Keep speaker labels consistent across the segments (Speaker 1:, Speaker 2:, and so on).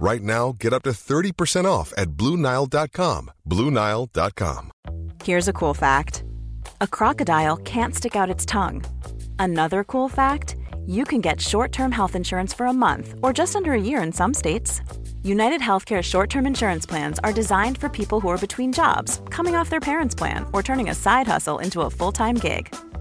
Speaker 1: Right now, get up to 30% off at BlueNile.com. BlueNile.com.
Speaker 2: Here's a cool fact a crocodile can't stick out its tongue. Another cool fact you can get short term health insurance for a month or just under a year in some states. United Healthcare short term insurance plans are designed for people who are between jobs, coming off their parents' plan, or turning a side hustle into a full time gig.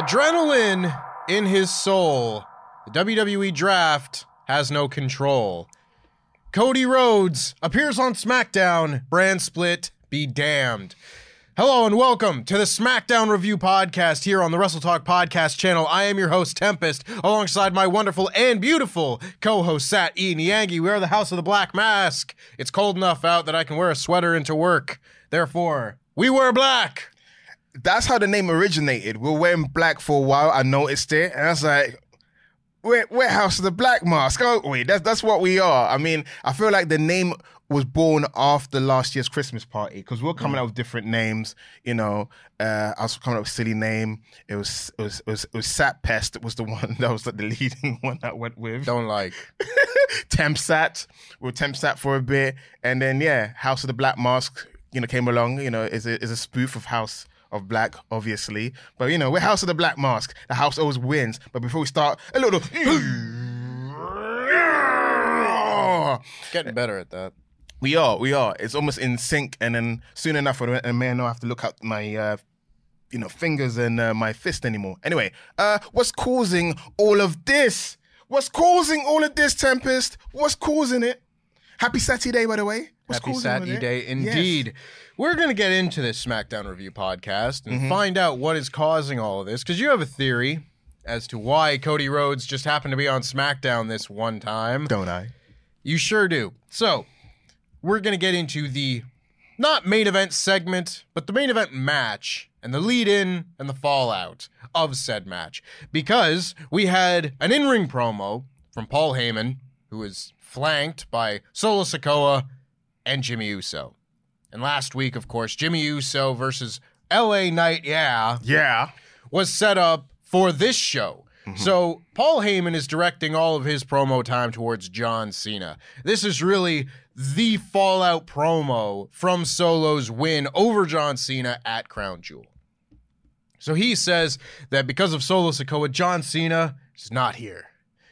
Speaker 3: Adrenaline in his soul. The WWE draft has no control. Cody Rhodes appears on SmackDown. Brand split, be damned. Hello and welcome to the SmackDown Review Podcast here on the Wrestle Talk Podcast channel. I am your host, Tempest, alongside my wonderful and beautiful co host, Sat E. Niangi. We are the House of the Black Mask. It's cold enough out that I can wear a sweater into work. Therefore, we wear black
Speaker 4: that's how the name originated. We were wearing black for a while. I noticed it, and I was like, "We're, we're House of the Black Mask, aren't we?" That's that's what we are. I mean, I feel like the name was born after last year's Christmas party because we are coming mm. out with different names. You know, uh, I was coming up with a silly name. It was it was it was, it was Sat Pest It was the one that was like the leading one that went with.
Speaker 3: Don't like
Speaker 4: Tempsat. We were Tempsat for a bit, and then yeah, House of the Black Mask. You know, came along. You know, is a is a spoof of House of black, obviously. But you know, we're House of the Black Mask. The house always wins. But before we start, a little.
Speaker 3: Getting better at that.
Speaker 4: We are, we are. It's almost in sync, and then soon enough, I may not have to look at my, uh, you know, fingers and uh, my fist anymore. Anyway, uh, what's causing all of this? What's causing all of this, Tempest? What's causing it? Happy Saturday, by the way. What's
Speaker 3: Happy Saturday, indeed. Yes. We're going to get into this SmackDown review podcast and mm-hmm. find out what is causing all of this because you have a theory as to why Cody Rhodes just happened to be on SmackDown this one time.
Speaker 4: Don't I?
Speaker 3: You sure do. So, we're going to get into the not main event segment, but the main event match and the lead in and the fallout of said match because we had an in ring promo from Paul Heyman, who is flanked by Solo Sikoa and Jimmy Uso. And last week, of course, Jimmy Uso versus LA Knight, yeah.
Speaker 4: Yeah.
Speaker 3: Was set up for this show. Mm-hmm. So Paul Heyman is directing all of his promo time towards John Cena. This is really the fallout promo from Solo's win over John Cena at Crown Jewel. So he says that because of Solo Sikoa, John Cena is not here.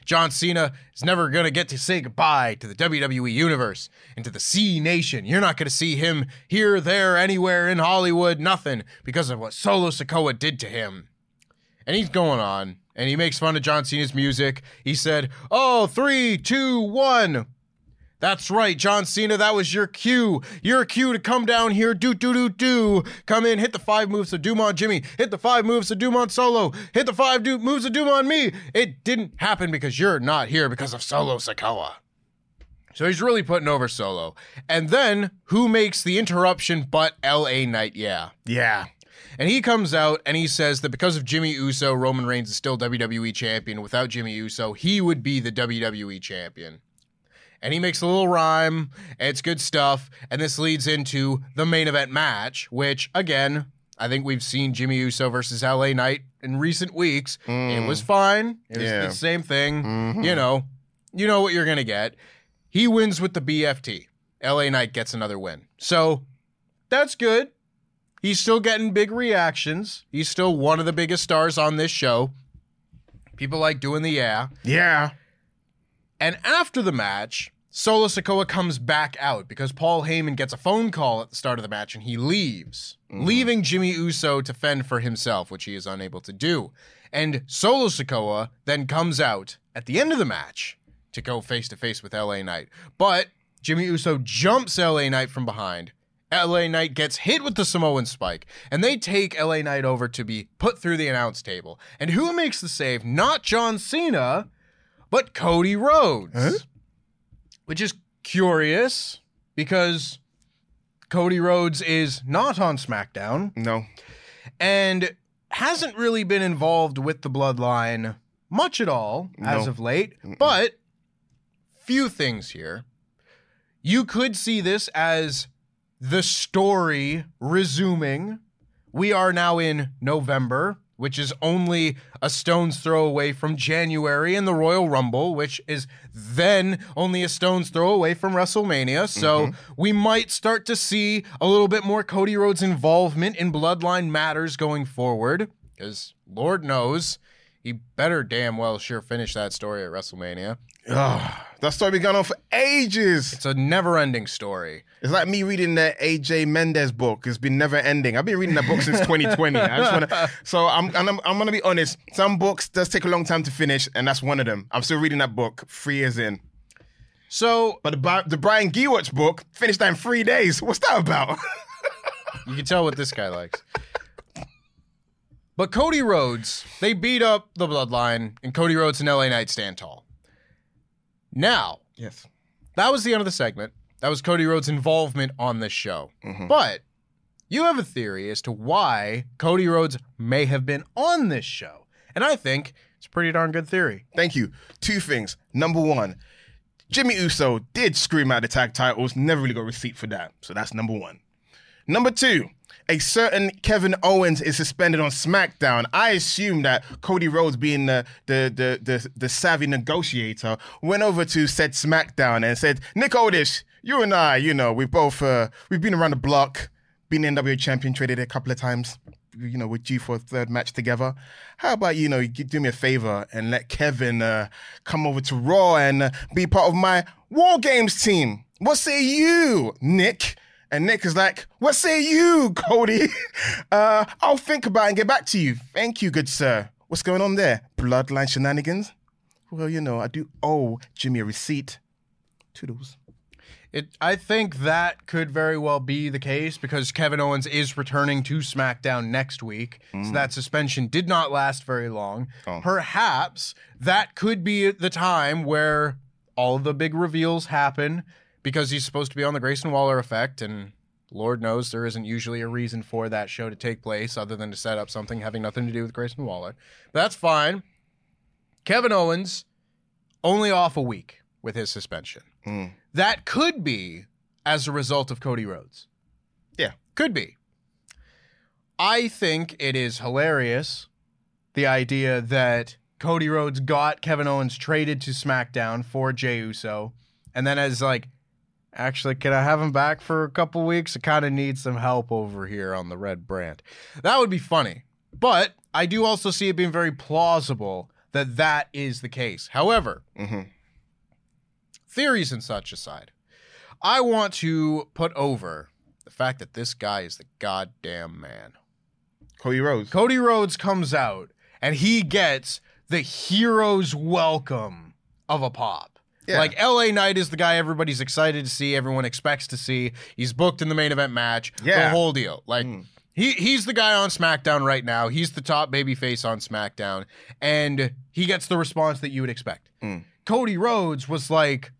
Speaker 3: John Cena is never going to get to say goodbye to the WWE Universe and to the Cenation. You're not going to see him here, there, anywhere in Hollywood, nothing, because of what Solo Sikoa did to him. And he's going on, and he makes fun of John Cena's music. He said, Oh, three, two, one. That's right, John Cena. That was your cue. Your cue to come down here, do do do do. Come in, hit the five moves of Doom on Jimmy. Hit the five moves of Doom on Solo. Hit the five do- moves of Doom on me. It didn't happen because you're not here because of Solo Sikoa. So he's really putting over Solo. And then who makes the interruption but L.A. Knight? Yeah,
Speaker 4: yeah.
Speaker 3: And he comes out and he says that because of Jimmy Uso, Roman Reigns is still WWE champion. Without Jimmy Uso, he would be the WWE champion and he makes a little rhyme. it's good stuff. And this leads into the main event match, which again, I think we've seen Jimmy Uso versus LA Knight in recent weeks. Mm. It was fine. It was yeah. the same thing. Mm-hmm. You know, you know what you're gonna get. He wins with the BFT. LA Knight gets another win. So that's good. He's still getting big reactions. He's still one of the biggest stars on this show. People like doing the yeah.
Speaker 4: Yeah.
Speaker 3: And after the match, Solo Sikoa comes back out because Paul Heyman gets a phone call at the start of the match and he leaves, mm-hmm. leaving Jimmy Uso to fend for himself, which he is unable to do. And Solo Sikoa then comes out at the end of the match to go face to face with LA Knight. But Jimmy Uso jumps LA Knight from behind. LA Knight gets hit with the Samoan spike, and they take LA Knight over to be put through the announce table. And who makes the save? Not John Cena, but Cody Rhodes. Which is curious because Cody Rhodes is not on SmackDown
Speaker 4: No.
Speaker 3: and hasn't really been involved with the bloodline much at all as
Speaker 4: No.
Speaker 3: of late. But few things here. You could see this as the story resuming. We are now in November, which is only a stone's throw away from January and the Royal Rumble, which is then only a stone's throw away from WrestleMania. So mm-hmm. we might start to see a little bit more Cody Rhodes' involvement in bloodline matters going forward, because Lord knows he better damn well sure finish that story at WrestleMania.
Speaker 4: Ugh, that story been going on for ages.
Speaker 3: It's a never ending story.
Speaker 4: It's like me reading the AJ Mendez book. It's been never ending. I've been reading that book since 2020. I just wanna, so I'm, and I'm, I'm gonna be honest. Some books does take a long time to finish, and that's one of them. I'm still reading that book three years in.
Speaker 3: So
Speaker 4: But the, the Brian Gewirtz book finished that in three days. What's that about?
Speaker 3: You can tell what this guy likes. But Cody Rhodes, they beat up the bloodline, and Cody Rhodes and LA Knight stand tall. Now,
Speaker 4: yes.
Speaker 3: that was the end of the segment. That was Cody Rhodes' involvement on this show. Mm-hmm. But you have a theory as to why Cody Rhodes may have been on this show. And I think it's a pretty darn good theory.
Speaker 4: Thank you. Two things. Number one, Jimmy Uso did scream out the tag titles, never really got a receipt for that. So that's number one. Number two, a certain Kevin Owens is suspended on SmackDown. I assume that Cody Rhodes, being the the the the, the savvy negotiator, went over to said SmackDown and said, Nick Aldis, you and I, you know, we've both uh, we've been around the block, been NWA champion, traded a couple of times. You know, we're due for a third match together. How about you know, you do me a favor and let Kevin uh, come over to Raw and uh, be part of my War Games team? What say you, Nick? And Nick is like, What say you, Cody? Uh, I'll think about it and get back to you. Thank you, good sir. What's going on there? Bloodline shenanigans? Well, you know, I do owe Jimmy a receipt. Toodles.
Speaker 3: It, I think that could very well be the case because Kevin Owens is returning to SmackDown next week. So mm. that suspension did not last very long. Oh. Perhaps that could be the time where all of the big reveals happen because he's supposed to be on the Grayson Waller effect. And Lord knows there isn't usually a reason for that show to take place other than to set up something having nothing to do with Grayson Waller. But that's fine. Kevin Owens only off a week with his suspension. Hmm. That could be as a result of Cody Rhodes.
Speaker 4: Yeah.
Speaker 3: Could be. I think it is hilarious the idea that Cody Rhodes got Kevin Owens traded to SmackDown for Jey Uso, and then as like, actually, can I have him back for a couple weeks? I kind of need some help over here on the red brand. That would be funny, but I do also see it being very plausible that that is the case. However, mm-hmm. Theories and such aside, I want to put over the fact that this guy is the goddamn man.
Speaker 4: Cody Rhodes.
Speaker 3: Cody Rhodes comes out and he gets the hero's welcome of a pop.
Speaker 4: Yeah.
Speaker 3: Like LA Knight is the guy everybody's excited to see, everyone expects to see. He's booked in the main event match.
Speaker 4: Yeah.
Speaker 3: The whole deal. Like hmm. he he's the guy on SmackDown right now. He's the top baby face on SmackDown. And he gets the response that you would expect. Hmm. Cody Rhodes was like,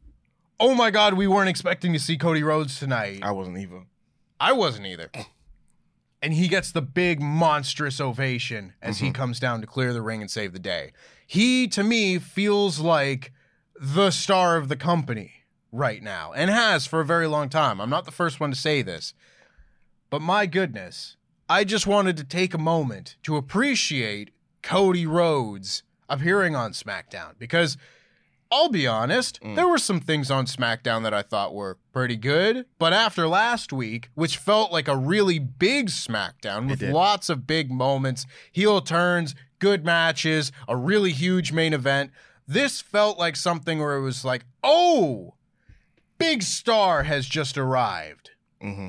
Speaker 3: Oh my god, we weren't expecting to see Cody Rhodes tonight.
Speaker 4: I wasn't either.
Speaker 3: I wasn't either. And he gets the big monstrous ovation as he mm-hmm. comes down to clear the ring and save the day. He, to me, feels like the star of the company right now and has for a very long time. I'm not the first one to say this, but my goodness, I just wanted to take a moment to appreciate Cody Rhodes appearing on SmackDown because I'll be honest, mm. there were some things on SmackDown that I thought were pretty good, but after last week, which felt like a really big SmackDown with lots of big moments, heel turns, good matches, a really huge main event. This felt like something where it was like, oh, big star has just arrived.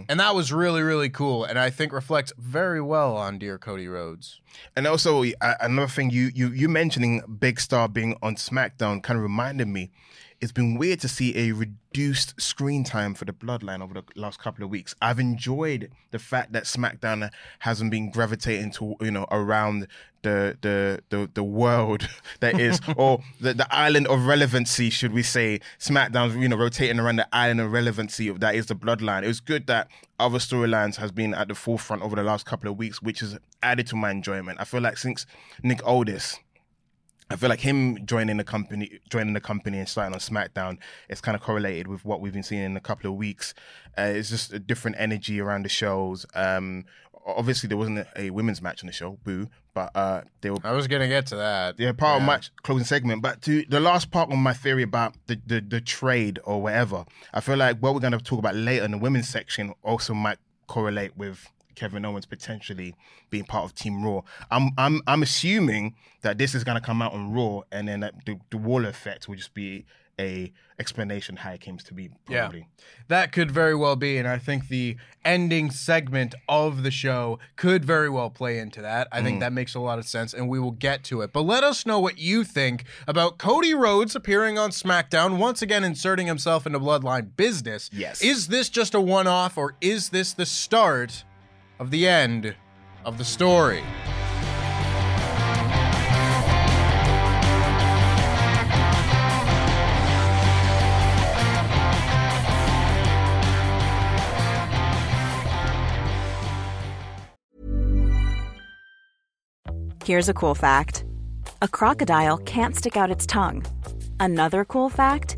Speaker 3: And that was really, really cool. And I think reflects very well on Dear Cody Rhodes.
Speaker 4: And also uh, another thing you you you mentioning Big Star being on SmackDown kind of reminded me. It's been weird to see a reduced screen time for the Bloodline over the last couple of weeks. I've enjoyed the fact that SmackDown hasn't been gravitating to you know around the the the, the world that is or the, the island of relevancy, should we say? SmackDown's you know rotating around the island of relevancy of that is the Bloodline. It was good that other storylines has been at the forefront over the last couple of weeks, which has added to my enjoyment. I feel like since Nick Aldis I feel like him joining the company, joining the company and starting on SmackDown, it's kind of correlated with what we've been seeing in a couple of weeks. Uh, it's just a different energy around the shows. Um, obviously, there wasn't a, women's match on the show, boo, but uh, they were
Speaker 3: I was going to get to that.
Speaker 4: yeah, part of match closing segment. But to the last part of my theory about the, the the trade or whatever, I feel like what we're going to talk about later in the women's section also might correlate with Kevin Owens potentially being part of Team Raw. I'm I'm I'm assuming that this is going to come out on Raw, and then that the, the Waller effect will just be a explanation how it came to be. Probably.
Speaker 3: Yeah, that could very well be, and I think the ending segment of the show could very well play into that. I
Speaker 4: Mm.
Speaker 3: think that makes a lot of sense, and we will get to it. But let us know what you think about Cody Rhodes appearing on SmackDown, once again inserting himself into Bloodline business.
Speaker 4: Yes.
Speaker 3: Is this just a one off, or is this the start of the end of the story?
Speaker 2: Here's a cool fact a crocodile can't stick out its tongue. Another cool fact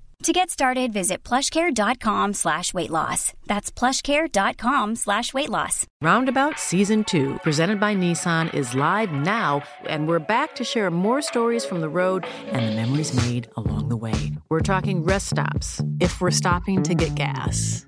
Speaker 5: To get started, visit plushcare.com slash weight loss. That's plushcare.com slash weight loss.
Speaker 6: Roundabout Season 2, presented by Nissan, is live now, and we're back to share more stories from the road and the memories made along the way. We're talking rest stops, if we're stopping to get gas.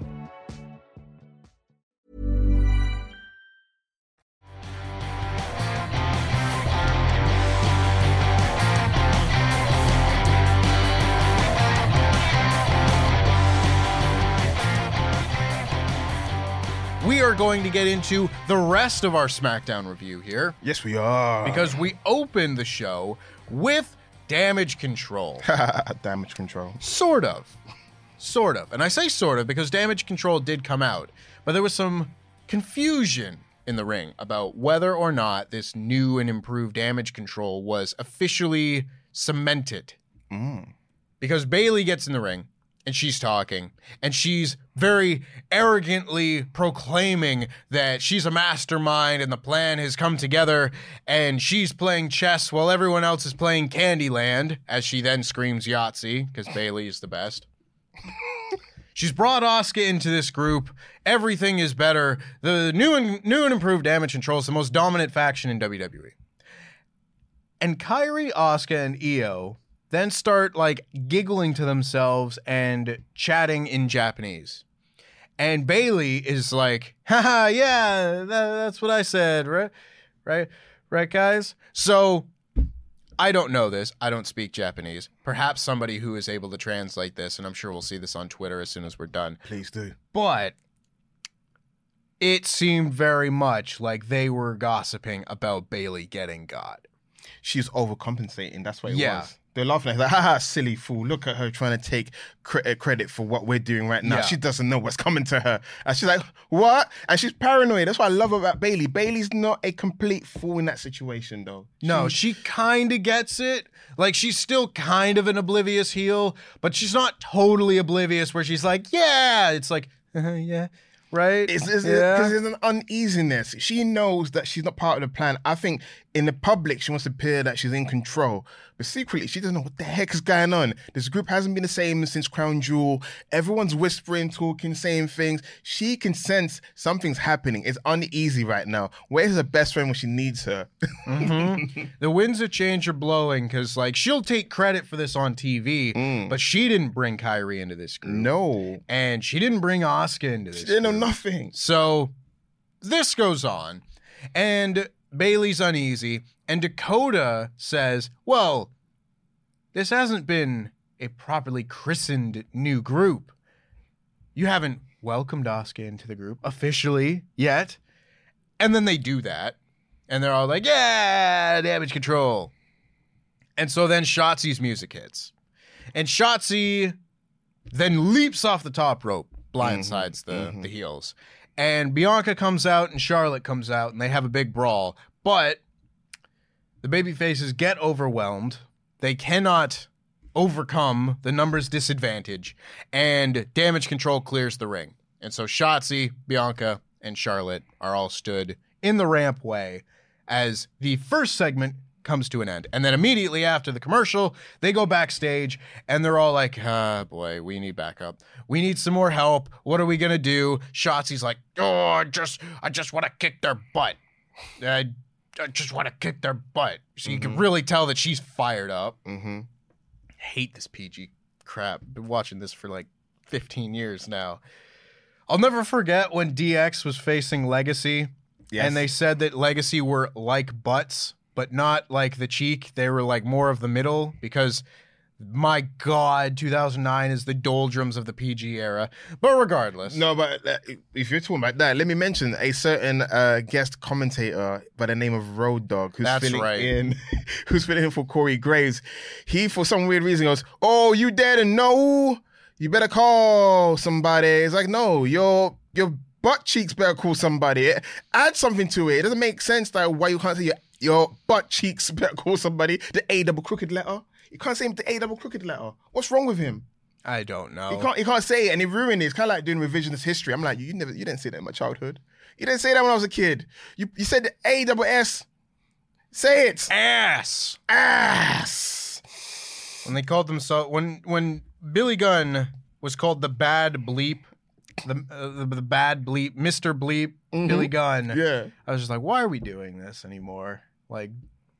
Speaker 3: We are going to get into the rest of our SmackDown review here
Speaker 4: Yes, we are.
Speaker 3: because we opened the show with damage control.
Speaker 4: damage control.
Speaker 3: Sort of. Sort of. And I say sort of because damage control did come out, but there was some confusion in the ring about whether or not this new and improved damage control was officially cemented. Mm. Because Bayley gets in the ring and she's talking and she's very arrogantly proclaiming that she's a mastermind and the plan has come together and she's playing chess while everyone else is playing Candyland as she then screams Yahtzee because Bayley is the best. She's brought Asuka into this group. Everything is better. The new and new and improved Damage Control is the most dominant faction in WWE. And Kairi, Asuka, and Io then start like giggling to themselves and chatting in Japanese. And Bayley is like, haha, yeah, that, that's what I said, right? Right? Right, guys? So I don't know this. I don't speak Japanese. Perhaps somebody who is able to translate this, and I'm sure we'll see this on Twitter as soon as we're done.
Speaker 4: Please do.
Speaker 3: But it seemed very much like they were gossiping about Bayley getting God.
Speaker 4: She's overcompensating. That's what it
Speaker 3: Yeah.
Speaker 4: was. They're laughing at her, like, haha, silly fool. Look at her trying to take cre- uh, credit for what we're doing right now.
Speaker 3: Yeah.
Speaker 4: She doesn't know what's coming to her. And she's like, what? And she's paranoid. That's what I love about Bayley. Bayley's not a complete fool in that situation, though.
Speaker 3: No, she kind of gets it. Like she's still kind of an oblivious heel, but she's not totally oblivious where she's like, yeah, it's like, uh, yeah, right?
Speaker 4: It's because
Speaker 3: yeah.
Speaker 4: there's an uneasiness. She knows that she's not part of the plan. I think in the public, she wants to appear that she's in control, but secretly, she doesn't know what the heck is going on. This group hasn't been the same since Crown Jewel. Everyone's whispering, talking, saying things. She can sense something's happening. It's uneasy right now. Where's her best friend when she needs her? Mm-hmm.
Speaker 3: the winds of change are blowing because, like, she'll take credit for this on TV, mm. but she didn't bring Kairi into this group.
Speaker 4: no,
Speaker 3: And she didn't bring Asuka into this
Speaker 4: she didn't know nothing.
Speaker 3: So this goes on, and Bayley's uneasy, and Dakota says, Well, this hasn't been a properly christened new group. You haven't welcomed Asuka into the group officially yet. And then they do that, and they're all like, Yeah, damage control. And so then Shotzi's music hits. And Shotzi then leaps off the top rope, mm-hmm. blindsides the, mm-hmm. the heels. And Bianca comes out and Charlotte comes out and they have a big brawl. But the baby faces get overwhelmed. They cannot overcome the numbers disadvantage. And damage control clears the ring. And so Shotzi, Bianca, and Charlotte are all stood in the rampway as the first segment comes to an end. And then immediately after the commercial, they go backstage and they're all like, ah, boy, we need backup. We need some more help. What are we going to do? Shotzi's like, oh, I just, I just want to kick their butt. I, I just want to kick their butt. So you can really tell that she's fired up.
Speaker 4: Mm-hmm.
Speaker 3: hate this PG crap. Been watching this for like 15 years now. I'll never forget when DX was facing Legacy
Speaker 4: Yes.
Speaker 3: and they said that Legacy were like butts, but not like the cheek. They were like more of the middle because my God, 2009 is the doldrums of the PG era. But regardless,
Speaker 4: No, but uh, if you're talking about that, let me mention a certain uh, guest commentator by the name of Road Dog, who's
Speaker 3: That's
Speaker 4: filling
Speaker 3: right.
Speaker 4: in, who's filling in for Corey Graves. He, for some weird reason, goes, "Oh, you dead and no, you better call somebody." It's like, no, your your butt cheeks better call somebody. Add something to it. It doesn't make sense that why you can't say your, your butt cheeks better call somebody. The A double crooked letter. You can't say him the A double crooked letter. What's wrong with him?
Speaker 3: I don't know.
Speaker 4: You can't you can't say it and it ruined it. It's kind of like doing revisionist history. I'm like, you, never you didn't say that in my childhood. You didn't say that when I was a kid. You you said the A double S. Say it.
Speaker 3: Ass.
Speaker 4: Ass.
Speaker 3: When they called themselves when when Billy Gunn was called the bad bleep, the uh, the, the bad bleep, Mister Bleep, Billy Gunn.
Speaker 4: Yeah.
Speaker 3: I was just like, why are we doing this anymore? Like,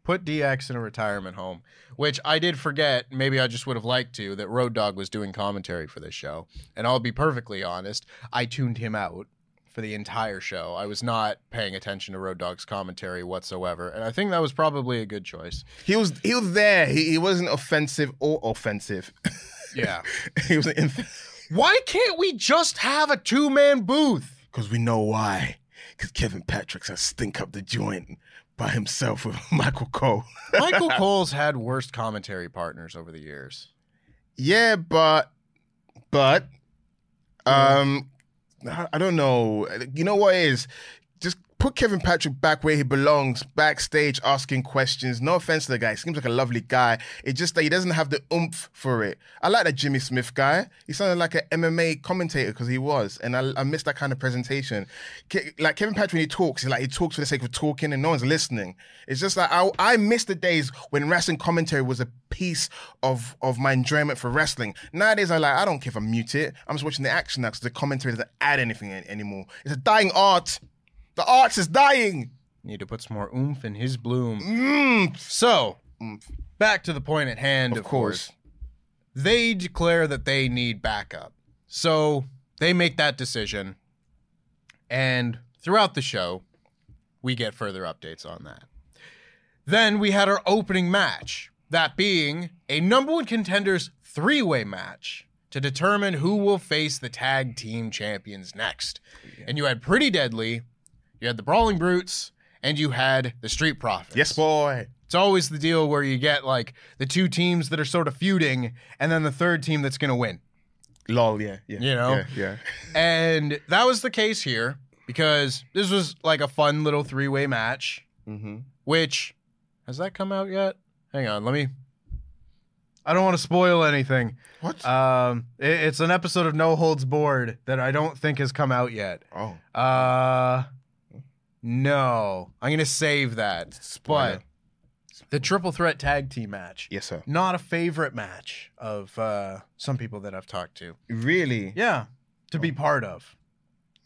Speaker 3: put DX in a retirement home, which I did forget. Maybe I just would have liked to that Road Dog was doing commentary for this show. And I'll be perfectly honest, I tuned him out for the entire show. I was not paying attention to Road Dog's commentary whatsoever, and I think that was probably a good choice.
Speaker 4: He was he was there. He, he wasn't offensive or offensive.
Speaker 3: Yeah.
Speaker 4: he was in
Speaker 3: Why can't we just have a two man booth?
Speaker 4: because we know why. Because Kevin Patrick's a stink up the joint by himself with Michael Cole.
Speaker 3: Michael Cole's had worst commentary partners over the years.
Speaker 4: Yeah, but but um I I don't know. You know what is? Put Kevin Patrick back where he belongs, backstage asking questions. No offense to the guy, he seems like a lovely guy. It's just that he doesn't have the oomph for it. I like that Jimmy Smith guy. He sounded like an MMA commentator because he was, and I, I miss that kind of presentation. Ke- like Kevin Patrick, when he talks, he's like he talks for the sake of talking, and no one's listening. It's just like I, I miss the days when wrestling commentary was a piece of of my enjoyment for wrestling. Nowadays, I like I don't care if I mute it. I'm just watching the action now because the commentary doesn't add anything an- anymore. It's a dying art. The art is dying.
Speaker 3: Need to put some more oomph in his bloom.
Speaker 4: Mm.
Speaker 3: So, back to the point at hand, of,
Speaker 4: Of course.
Speaker 3: They declare that they need backup. So, they make that decision. And throughout the show, we get further updates on that. Then we had our opening match, that being a number one contenders three way match to determine who will face the tag team champions next. And you had Pretty Deadly, you had the Brawling Brutes, and you had the Street Profits.
Speaker 4: Yes, boy.
Speaker 3: It's always the deal where you get like the two teams that are sort of feuding and then the third team that's going to win.
Speaker 4: Lol, yeah, yeah.
Speaker 3: You know?
Speaker 4: Yeah, yeah.
Speaker 3: And that was the case here because this was like a fun little three way match,
Speaker 4: Mm-hmm.
Speaker 3: which has that come out yet? Hang on, let me. I don't want to spoil anything.
Speaker 4: What?
Speaker 3: Um, it- it's an episode of No Holds Board that I don't think has come out yet.
Speaker 4: oh.
Speaker 3: Uh, no, I'm gonna save that.
Speaker 4: Spoiler.
Speaker 3: But the triple threat tag team match,
Speaker 4: Yes, sir.
Speaker 3: not a favorite match of uh, some people that I've talked to.
Speaker 4: Really?
Speaker 3: Yeah, to
Speaker 4: Oh.
Speaker 3: be part of,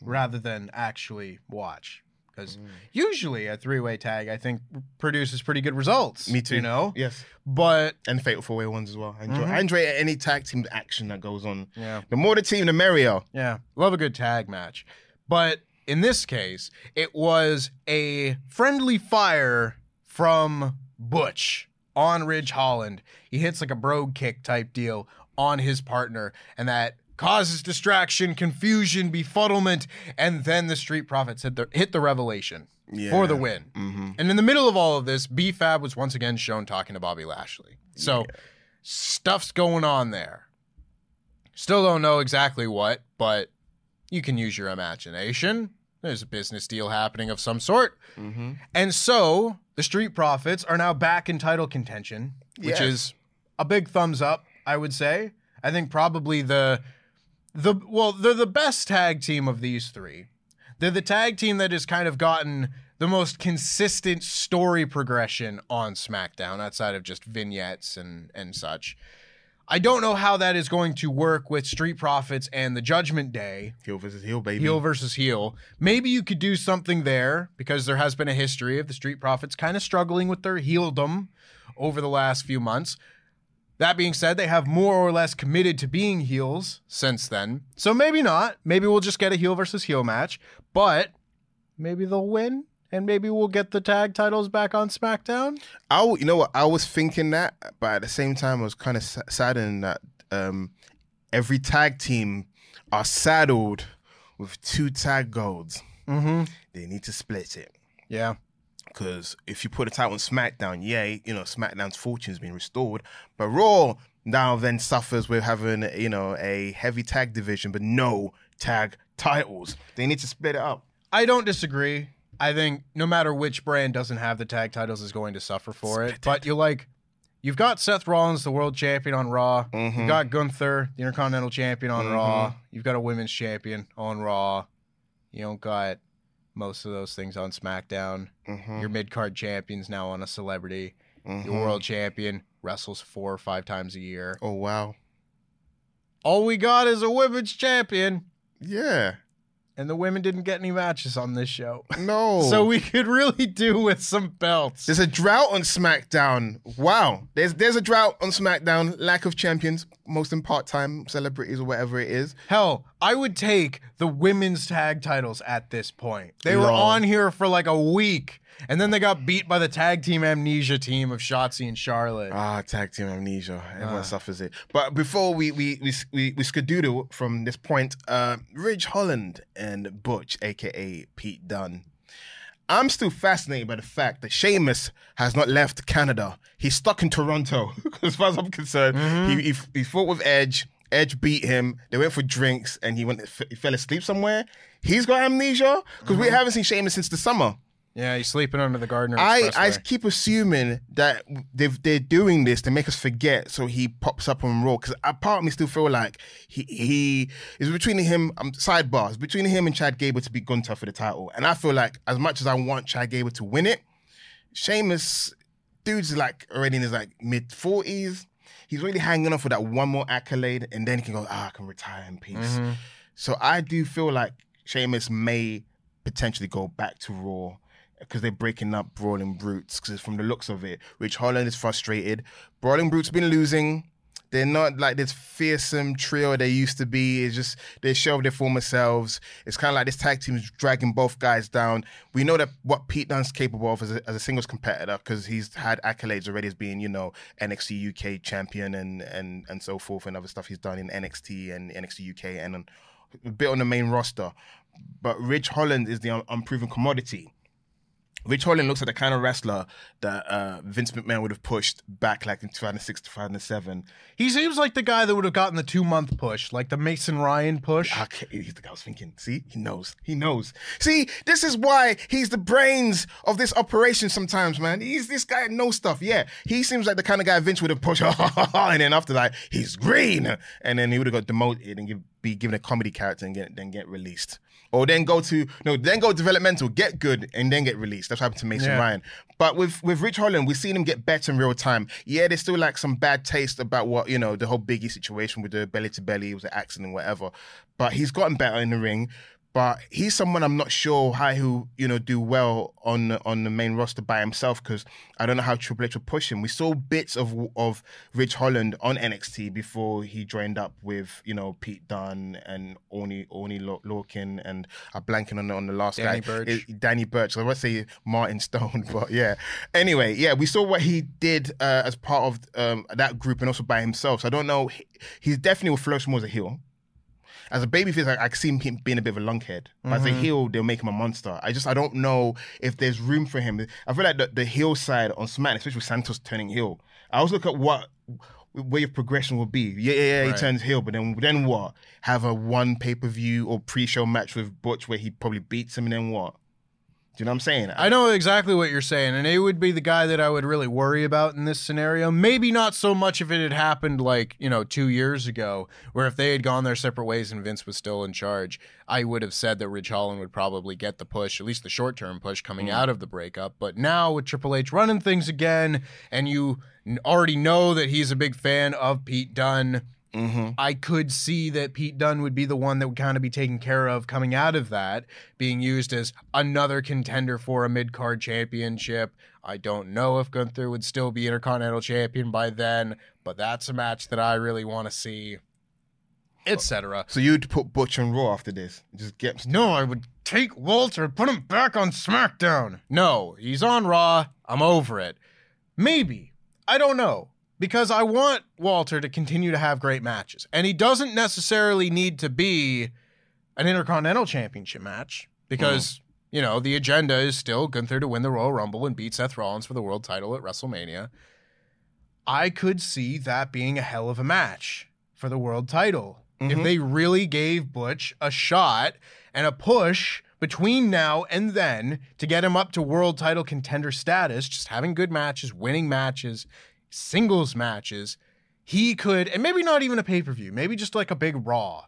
Speaker 3: rather than actually watch. Because
Speaker 4: Mm.
Speaker 3: usually a three way tag, I think, produces pretty good results.
Speaker 4: Me too.
Speaker 3: You know,
Speaker 4: Yes.
Speaker 3: but
Speaker 4: And Fatal Four Way ones as well. I enjoy,
Speaker 3: Mhm.
Speaker 4: I enjoy any tag team action that goes on.
Speaker 3: yeah,
Speaker 4: The more the team, the merrier.
Speaker 3: Yeah, love a good tag match. But in this case, it was a friendly fire from Butch on Ridge Holland. He hits like a brogue kick type deal on his partner, and that causes distraction, confusion, befuddlement, and then the Street Profits hit the, hit the revelation for the win.
Speaker 4: Mm-hmm.
Speaker 3: And in the middle of all of this, B Fab was once again shown talking to Bobby Lashley. So stuff's going on there. Still don't know exactly what, but you can use your imagination. There's a business deal happening of some sort.
Speaker 4: Mm-hmm.
Speaker 3: And so the Street Profits are now back in title contention, which
Speaker 4: Yes.
Speaker 3: is a big thumbs up, I would say. I think probably the the well, they're the best tag team of these three. They're the tag team that has kind of gotten the most consistent story progression on SmackDown outside of just vignettes and and such. I don't know how that is going to work with Street Profits and the Judgment Day
Speaker 4: Heel versus heel, baby.
Speaker 3: heel versus heel. Maybe you could do something there because there has been a history of the Street Profits kind of struggling with their heeldom over the last few months. That being said, they have more or less committed to being heels since then. So maybe not. Maybe we'll just get a heel versus heel match, but maybe they'll win and maybe we'll get the tag titles back on SmackDown.
Speaker 4: I, you know what? I was thinking that, but at the same time, I was kind of saddened that um, every tag team are saddled with two tag golds.
Speaker 3: Mm-hmm.
Speaker 4: They need to split it.
Speaker 3: Yeah.
Speaker 4: Because if you put a title on SmackDown, yay, you know, SmackDown's fortune's been restored. But Raw now then suffers with having, you know, a heavy tag division, but no tag titles. They need to split it up.
Speaker 3: I don't disagree. I think no matter which brand doesn't have the tag titles is going to suffer for it. But you like you've got Seth Rollins, the world champion on Raw.
Speaker 4: Mhm.
Speaker 3: You've got Gunther, the Intercontinental champion on
Speaker 4: Mhm.
Speaker 3: Raw. You've got a women's champion on Raw. You don't got most of those things on SmackDown.
Speaker 4: Mhm.
Speaker 3: Your mid card champion's now on a celebrity. Your world champion wrestles four or five times a year.
Speaker 4: Oh, wow.
Speaker 3: All we got is a women's champion.
Speaker 4: Yeah.
Speaker 3: And the women didn't get any matches on this show.
Speaker 4: No.
Speaker 3: So we could really do with some belts.
Speaker 4: There's a drought on SmackDown. Wow. There's there's a drought on SmackDown. Lack of champions, most in part time celebrities or whatever it is.
Speaker 3: Hell, I would take the women's tag titles at this point. They were on here for like a week, and then they got beat by the tag team amnesia team of Shotzi and Charlotte.
Speaker 4: Ah, tag team amnesia. Everyone
Speaker 3: Ah.
Speaker 4: suffers it. But before we we we we, we skedoodle from this point, uh, Ridge Holland and Butch, aka Pete Dunne. I'm still fascinated by the fact that Sheamus has not left Canada. He's stuck in Toronto. as far as I'm concerned, he, he he fought with Edge. Edge beat him. They went for drinks, and he went. He fell asleep somewhere. He's got amnesia because we haven't seen Sheamus since the summer.
Speaker 3: Yeah, he's sleeping under the Gardiner
Speaker 4: I, I keep assuming that they've, they're doing this to make us forget, so he pops up on Raw. Because a part of me still feel like he he is between him. Um, sidebars between him and Chad Gable to be Gunther for the title, and I feel like as much as I want Chad Gable to win it, Sheamus, dude's like already in his like mid forties. He's really hanging on for that one more accolade, and then he can go, ah, I can retire in peace.
Speaker 3: Mm-hmm.
Speaker 4: So I do feel like Sheamus may potentially go back to Raw because they're breaking up Brawling Brutes. Because from the looks of it, Ridge Holland is frustrated. Brawling Brutes been losing. They're not like this fearsome trio they used to be. It's just they show their former selves. It's kind of like this tag team is dragging both guys down. We know that what Pete Dunne's capable of as a, as a singles competitor because he's had accolades already as being, you know, NXT UK champion and and and so forth and other stuff he's done in NXT and NXT UK and a bit on the main roster. But Ridge Holland is the un- unproven commodity. Ridge Holland looks like the kind of wrestler that uh, Vince McMahon would have pushed back like in 2006, to 2007.
Speaker 3: He seems like the guy that would have gotten the two month push, like the Mason Ryan push.
Speaker 4: Okay, he's the guy I was thinking. See, he knows. He knows. See, this is why he's the brains of this operation sometimes, man. He's this guy knows stuff. Yeah, he seems like the kind of guy Vince would have pushed, and then after that, he's green. And then he would have got demoted and give, be given a comedy character and get, then get released. Or then go to, no, then go developmental, get good, and then get released. That's what happened to Mason
Speaker 3: Yeah.
Speaker 4: Ryan. But with with Ridge Holland, we've seen him get better in real time. Yeah, there's still like some bad taste about what you know the whole Biggie situation with the belly to belly. It was an accident, whatever. But he's gotten better in the ring. But he's someone I'm not sure how he'll you know do well on the- on the main roster by himself because I don't know how Triple H will push him. We saw bits of of Ridge Holland on NXT before he joined up with you know Pete Dunne and Oney Oney Lorcan and I'm blanking on the, on the last
Speaker 3: Danny
Speaker 4: guy.
Speaker 3: Burch.
Speaker 4: It- Danny Burch. I was to say Martin Stone, but yeah. Anyway, yeah, we saw what he did uh, as part of um, that group and also by himself. So I don't know. He, he's definitely will flourish more as a heel. As a babyface, I, I see him being a bit of a lunkhead. But as a
Speaker 3: Mm-hmm.
Speaker 4: heel, they'll make him a monster. I just I don't know if there's room for him. I feel like the, the heel side on SmackDown, especially with Santos turning heel. I always look at what where your progression will be. Yeah, yeah, yeah, he turns heel, but then then what? Have a one pay per view or pre show match with Butch where he probably beats him, and then what? Do you know what I'm saying?
Speaker 3: I know exactly what you're saying, and it would be the guy that I would really worry about in this scenario. Maybe not so much if it had happened like, you know, two years ago, where if they had gone their separate ways and Vince was still in charge, I would have said that Ridge Holland would probably get the push, at least the short term push coming mm. out of the breakup. But now with Triple H running things again, and you already know that he's a big fan of Pete Dunne. Mm-hmm. I could see that Pete Dunne would be the one that would kind of be taken care of coming out of that, being used as another contender for a mid card championship. I don't know if Gunther would still be Intercontinental Champion by then, but that's a match that I really want to see, etc.
Speaker 4: so you'd put Butch on Raw after this? Just get
Speaker 3: No, I would take Walter, put him back on SmackDown. No, he's on Raw. I'm over it. Maybe. I don't know. Because I want Walter to continue to have great matches. And he doesn't necessarily need to be an Intercontinental Championship match because, mm. you know, the agenda is still Gunther to win the Royal Rumble and beat Seth Rollins for the world title at WrestleMania. I could see that being a hell of a match for the world title. If mm-hmm. they really gave Butch a shot and a push between now and then to get him up to world title contender status, just having good matches, winning matches, singles matches, he could, and maybe not even a pay per view, maybe just like a big Raw,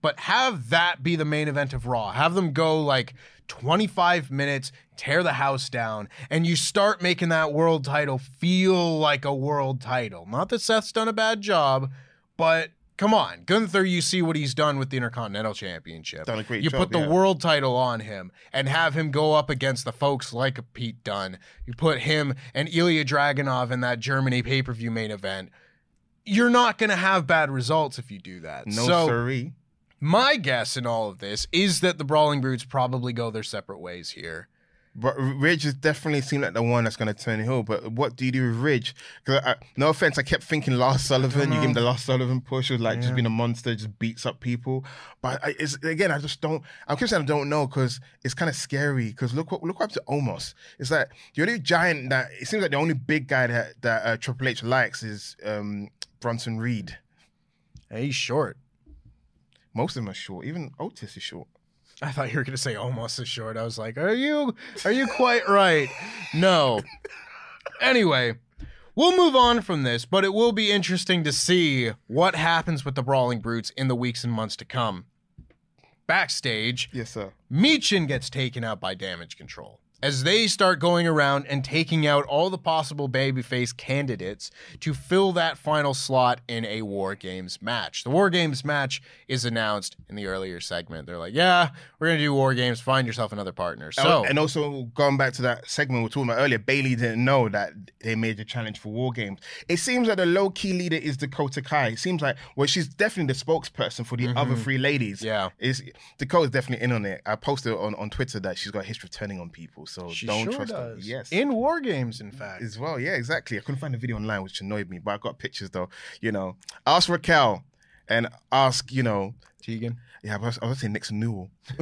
Speaker 3: but have that be the main event of Raw. Have them go like 25 minutes, tear the house down, and you start making that world title feel like a world title. Not that Seth's done a bad job, but come on. Gunther, you see what he's done with the Intercontinental Championship.
Speaker 4: Done a great
Speaker 3: you
Speaker 4: job,
Speaker 3: put the
Speaker 4: yeah.
Speaker 3: world title on him and have him go up against the folks like Pete Dunne. You put him and Ilya Dragunov in that Germany pay per view main event. You're not going to have bad results if you do that.
Speaker 4: no
Speaker 3: so,
Speaker 4: siree.
Speaker 3: my guess in all of this is that the Brawling Brutes probably go their separate ways here.
Speaker 4: But Ridge has definitely seemed like the one that's going to turn heel. But what do you do with Ridge? I, no offense, I kept thinking Lars Sullivan. You give him the Lars Sullivan push, was like just being a monster, just beats up people. But I, it's, again, I just don't. I keep saying I don't know because it's kind of scary. Because look what look what happened to Omos. It's like the only giant that it seems like the only big guy that that uh, Triple H likes is um, Bronson Reed.
Speaker 3: Hey, he's short.
Speaker 4: Most of them are short. Even Otis is short.
Speaker 3: I thought you were going to say almost as short. I was like, "Are you are you quite right?" No. Anyway, we'll move on from this, but it will be interesting to see what happens with the Brawling Brutes in the weeks and months to come. Backstage,
Speaker 4: Yes, sir.
Speaker 3: Michin gets taken out by damage control as they start going around and taking out all the possible babyface candidates to fill that final slot in a War Games match. The War Games match is announced in the earlier segment. They're like, yeah, we're going to do War Games. Find yourself another partner. So,
Speaker 4: and also going back to that segment we were talking about earlier, Bayley didn't know that they made the challenge for War Games. It seems that the low key leader is Dakota Kai. It seems like well, she's definitely the spokesperson for the other three ladies.
Speaker 3: Mm-hmm. Yeah.
Speaker 4: is Dakota's definitely in on it. I posted on, on Twitter that she's got a history of turning on people, so
Speaker 3: she
Speaker 4: don't
Speaker 3: sure
Speaker 4: trust her. Yes,
Speaker 3: In War Games, in fact.
Speaker 4: as well. Yeah, exactly. I couldn't find a video online, which annoyed me, but I got pictures though. You know, ask Raquel and ask you know
Speaker 3: Tegan.
Speaker 4: yeah, I was, I was saying Nixon Newell.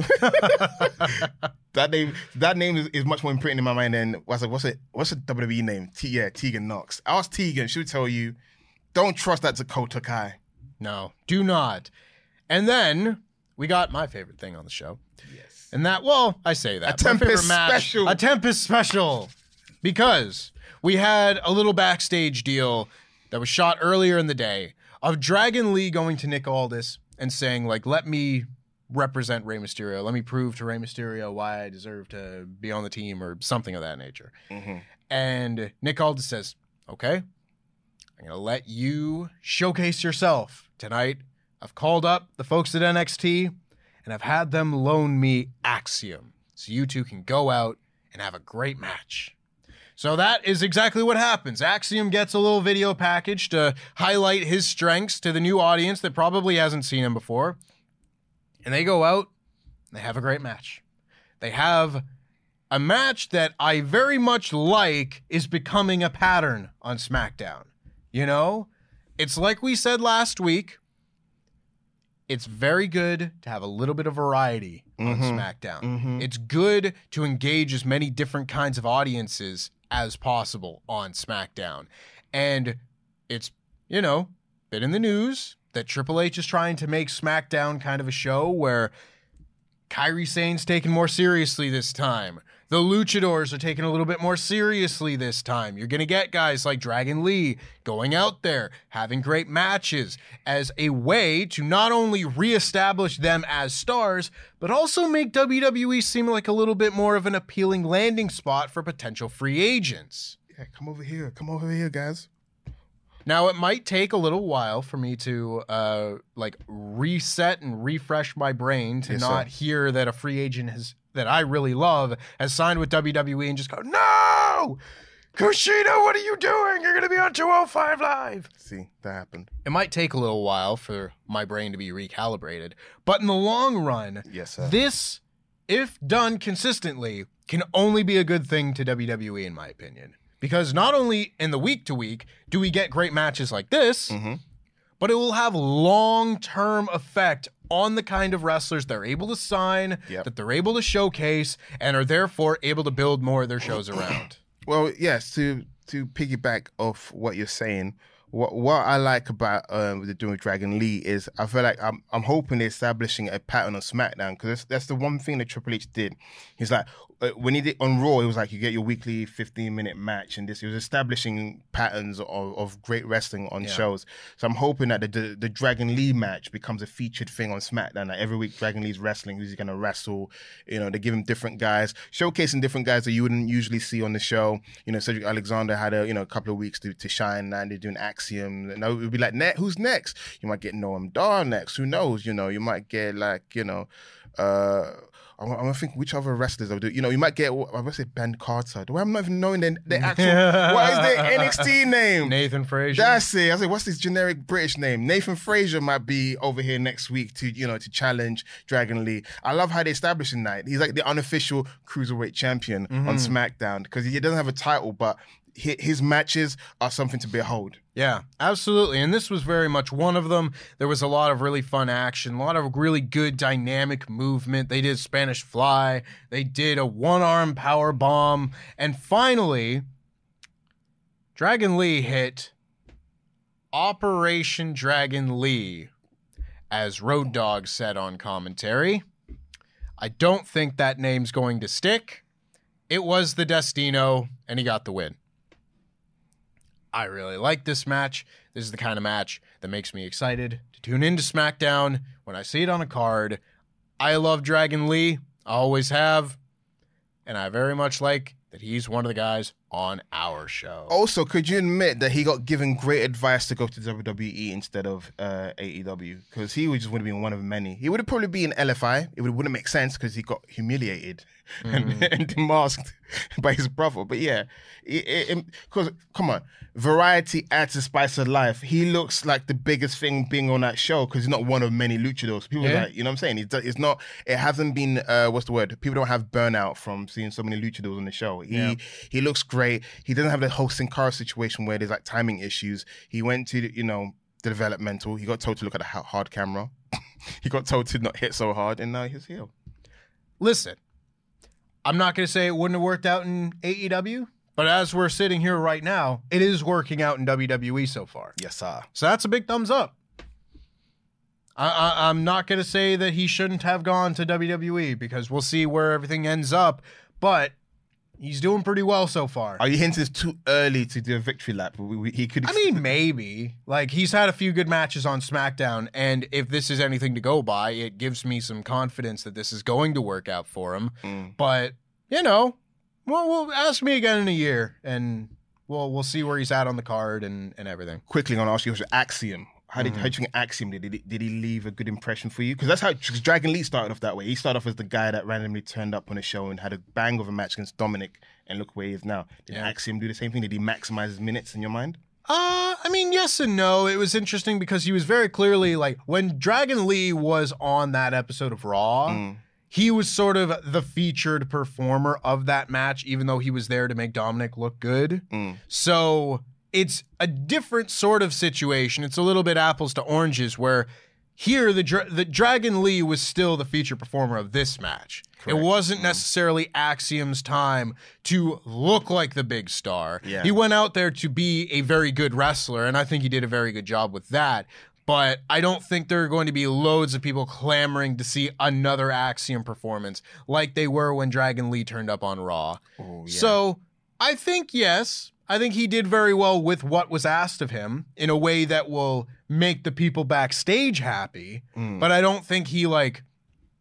Speaker 4: that name, that name is, is much more imprinted in my mind than what's it? What's it? What's the WWE name? T, yeah, Tegan Knox. Ask Tegan. She'll tell you. Don't trust that Dakota Kai.
Speaker 3: No, do not. And then we got my favorite thing on the show. Yes. And that, well, I say that.
Speaker 4: A Tempest special.
Speaker 3: A Tempest special. Because we had a little backstage deal that was shot earlier in the day of Dragon Lee going to Nick Aldis and saying, like, let me represent Rey Mysterio. Let me prove to Rey Mysterio why I deserve to be on the team or something of that nature. Mm-hmm. And Nick Aldis says, okay, I'm going to let you showcase yourself tonight. I've called up the folks at NXT and I've had them loan me Axiom so you two can go out and have a great match. So that is exactly what happens. Axiom gets a little video package to highlight his strengths to the new audience that probably hasn't seen him before. And they go out they have a great match. They have a match that I very much like is becoming a pattern on SmackDown. You know, it's like we said last week. It's very good to have a little bit of variety on mm-hmm. SmackDown. Mm-hmm. It's good to engage as many different kinds of audiences as possible on SmackDown. And it's, you know, been in the news that Triple H is trying to make SmackDown kind of a show where Kairi Sane's taken more seriously this time. The luchadors are taken a little bit more seriously this time. You're going to get guys like Dragon Lee going out there, having great matches as a way to not only reestablish them as stars, but also make WWE seem like a little bit more of an appealing landing spot for potential free agents.
Speaker 4: Yeah, come over here. Come over here, guys.
Speaker 3: Now it might take a little while for me to uh like reset and refresh my brain to
Speaker 4: Yes,
Speaker 3: not
Speaker 4: sir.
Speaker 3: hear that a free agent has that I really love has signed with WWE and just go, No! Kushida, what are you doing? You're gonna be on 205 Live.
Speaker 4: See, that happened.
Speaker 3: It might take a little while for my brain to be recalibrated, but in the long run,
Speaker 4: Yes, sir.
Speaker 3: this, if done consistently, can only be a good thing to WWE, in my opinion. Because not only in the week to week do we get great matches like this,
Speaker 4: Mm-hmm.
Speaker 3: but it will have long term effect on the kind of wrestlers they're able to sign,
Speaker 4: Yep.
Speaker 3: that they're able to showcase, and are therefore able to build more of their shows around.
Speaker 4: Well, yes, to to piggyback off what you're saying, what what I like about um, the doing with Dragon Lee is I feel like I'm I'm hoping they're establishing a pattern on SmackDown because that's, that's the one thing that Triple H did. He's like uh, when he did on Raw, it was like you get your weekly 15 minute match, and this he was establishing patterns of, of great wrestling on shows. So I'm hoping that the, the the Dragon Lee match becomes a featured thing on SmackDown. Like every week, Dragon Lee's wrestling, who's he gonna wrestle? You know, they give him different guys, showcasing different guys that you wouldn't usually see on the show. You know, Cedric Alexander had a you know a couple of weeks to, to shine, and they're doing Axiom. And it would be like, ne- who's next? You might get Noam Dar next. Who knows? You know, you might get like you know. uh I'm, to think which other wrestlers I would do. You know, you might get. I to say Ben Carter. Do I'm not even knowing the, the actual. what is their NXT name?
Speaker 3: Nathan Frazer.
Speaker 4: That's it. I said, what's this generic British name? Nathan Frazer might be over here next week to, you know, to challenge Dragon Lee. I love how they establishing that. He's like the unofficial cruiserweight champion on SmackDown because he doesn't have a title, but his matches are something to behold.
Speaker 3: Yeah, absolutely. And this was very much one of them. There was a lot of really fun action, a lot of really good dynamic movement. They did Spanish Fly, they did a one arm power bomb, and finally, Dragon Lee hit Operation Dragon Lee as Road Dogg said on commentary. I don't think that name's going to stick. It was the Destino, and he got the win. I really like this match. This is the kind of match that makes me excited to tune into SmackDown when I see it on a card. I love Dragon Lee, I always have, and I very much like that he's one of the guys on our show.
Speaker 4: Also, could you admit that he got given great advice to go to WWE instead of uh, AEW? Because he would just would have been one of many. He would have probably been LFI. It would, wouldn't make sense because he got humiliated and, and demasked by his brother. But yeah, because come on, variety adds a spice of life. He looks like the biggest thing being on that show because he's not one of many luchadors. People
Speaker 3: Yeah.
Speaker 4: like, you know what I'm saying? It's, it's not. It hasn't been. Uh, what's the word? People don't have burnout from seeing so many luchadors on the show. He
Speaker 3: Yeah.
Speaker 4: he looks great. He doesn't have the whole Sin Cara situation where there's like timing issues. He went to you know the developmental. He got told to look at a hard camera. he got told to not hit so hard, and now he's healed.
Speaker 3: Listen, I'm not going to say it wouldn't have worked out in AEW, but as we're sitting here right now, it is working out in WWE so far.
Speaker 4: Yes, sir.
Speaker 3: So that's a big thumbs up. I, I, I'm not going to say that he shouldn't have gone to WWE because we'll see where everything ends up, but he's doing pretty well so far.
Speaker 4: Are you hinting it's too early to do a victory lap? We, we, he could.
Speaker 3: I mean, maybe. Like, he's had a few good matches on SmackDown, and if this is anything to go by, it gives me some confidence that this is going to work out for him.
Speaker 4: Mm.
Speaker 3: But, you know, well, well, ask me again in a year, and we'll we'll see where he's at on the card and, and everything.
Speaker 4: quickly, I'm gonna ask you a Axiom. How did
Speaker 3: Mm-hmm.
Speaker 4: how do you think him? did? Did he, did he leave a good impression for you? Because that's how Dragon Lee started off that way. He started off as the guy that randomly turned up on a show and had a bang of a match against Dominic, and look where he is now. Did
Speaker 3: Yeah.
Speaker 4: Axiom do the same thing? Did he maximize his minutes in your mind?
Speaker 3: Uh, I mean, yes and no. It was interesting because he was very clearly like when Dragon Lee was on that episode of Raw,
Speaker 4: Mm.
Speaker 3: he was sort of the featured performer of that match, even though he was there to make Dominic look good.
Speaker 4: Mm.
Speaker 3: So it's a different sort of situation. It's a little bit apples to oranges where here the Dra- the Dragon Lee was still the feature performer of this match. It wasn't mm. necessarily Axiom's time to look like the big star.
Speaker 4: Yeah.
Speaker 3: He went out there to be a very good wrestler, and I think he did a very good job with that. But I don't think there are going to be loads of people clamoring to see another Axiom performance like they were when Dragon Lee turned up on Raw. Oh, so I think, yes, I think he did very well with what was asked of him in a way that will make the people backstage happy. Mm. But I don't think he like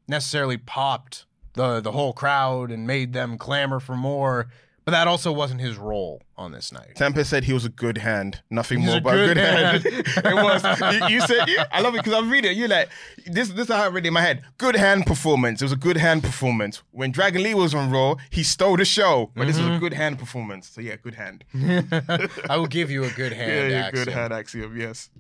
Speaker 3: necessarily popped the the whole crowd and made them clamor for more. But that also wasn't his role on this night.
Speaker 4: Temper said he was a good hand, nothing
Speaker 3: He's
Speaker 4: more but a
Speaker 3: good
Speaker 4: good hand.
Speaker 3: hand.
Speaker 4: it was. You, you said I love it because I'm reading it. You like this. This is how I read it in my head. Good hand performance. It was a good hand performance. When Dragon Lee was on Raw, he stole the show, but this was a
Speaker 3: Mm-hmm.
Speaker 4: good hand performance. So yeah, good hand.
Speaker 3: I will give you a good hand.
Speaker 4: yeah, yeah,
Speaker 3: Axiom.
Speaker 4: good hand axiom. Yes.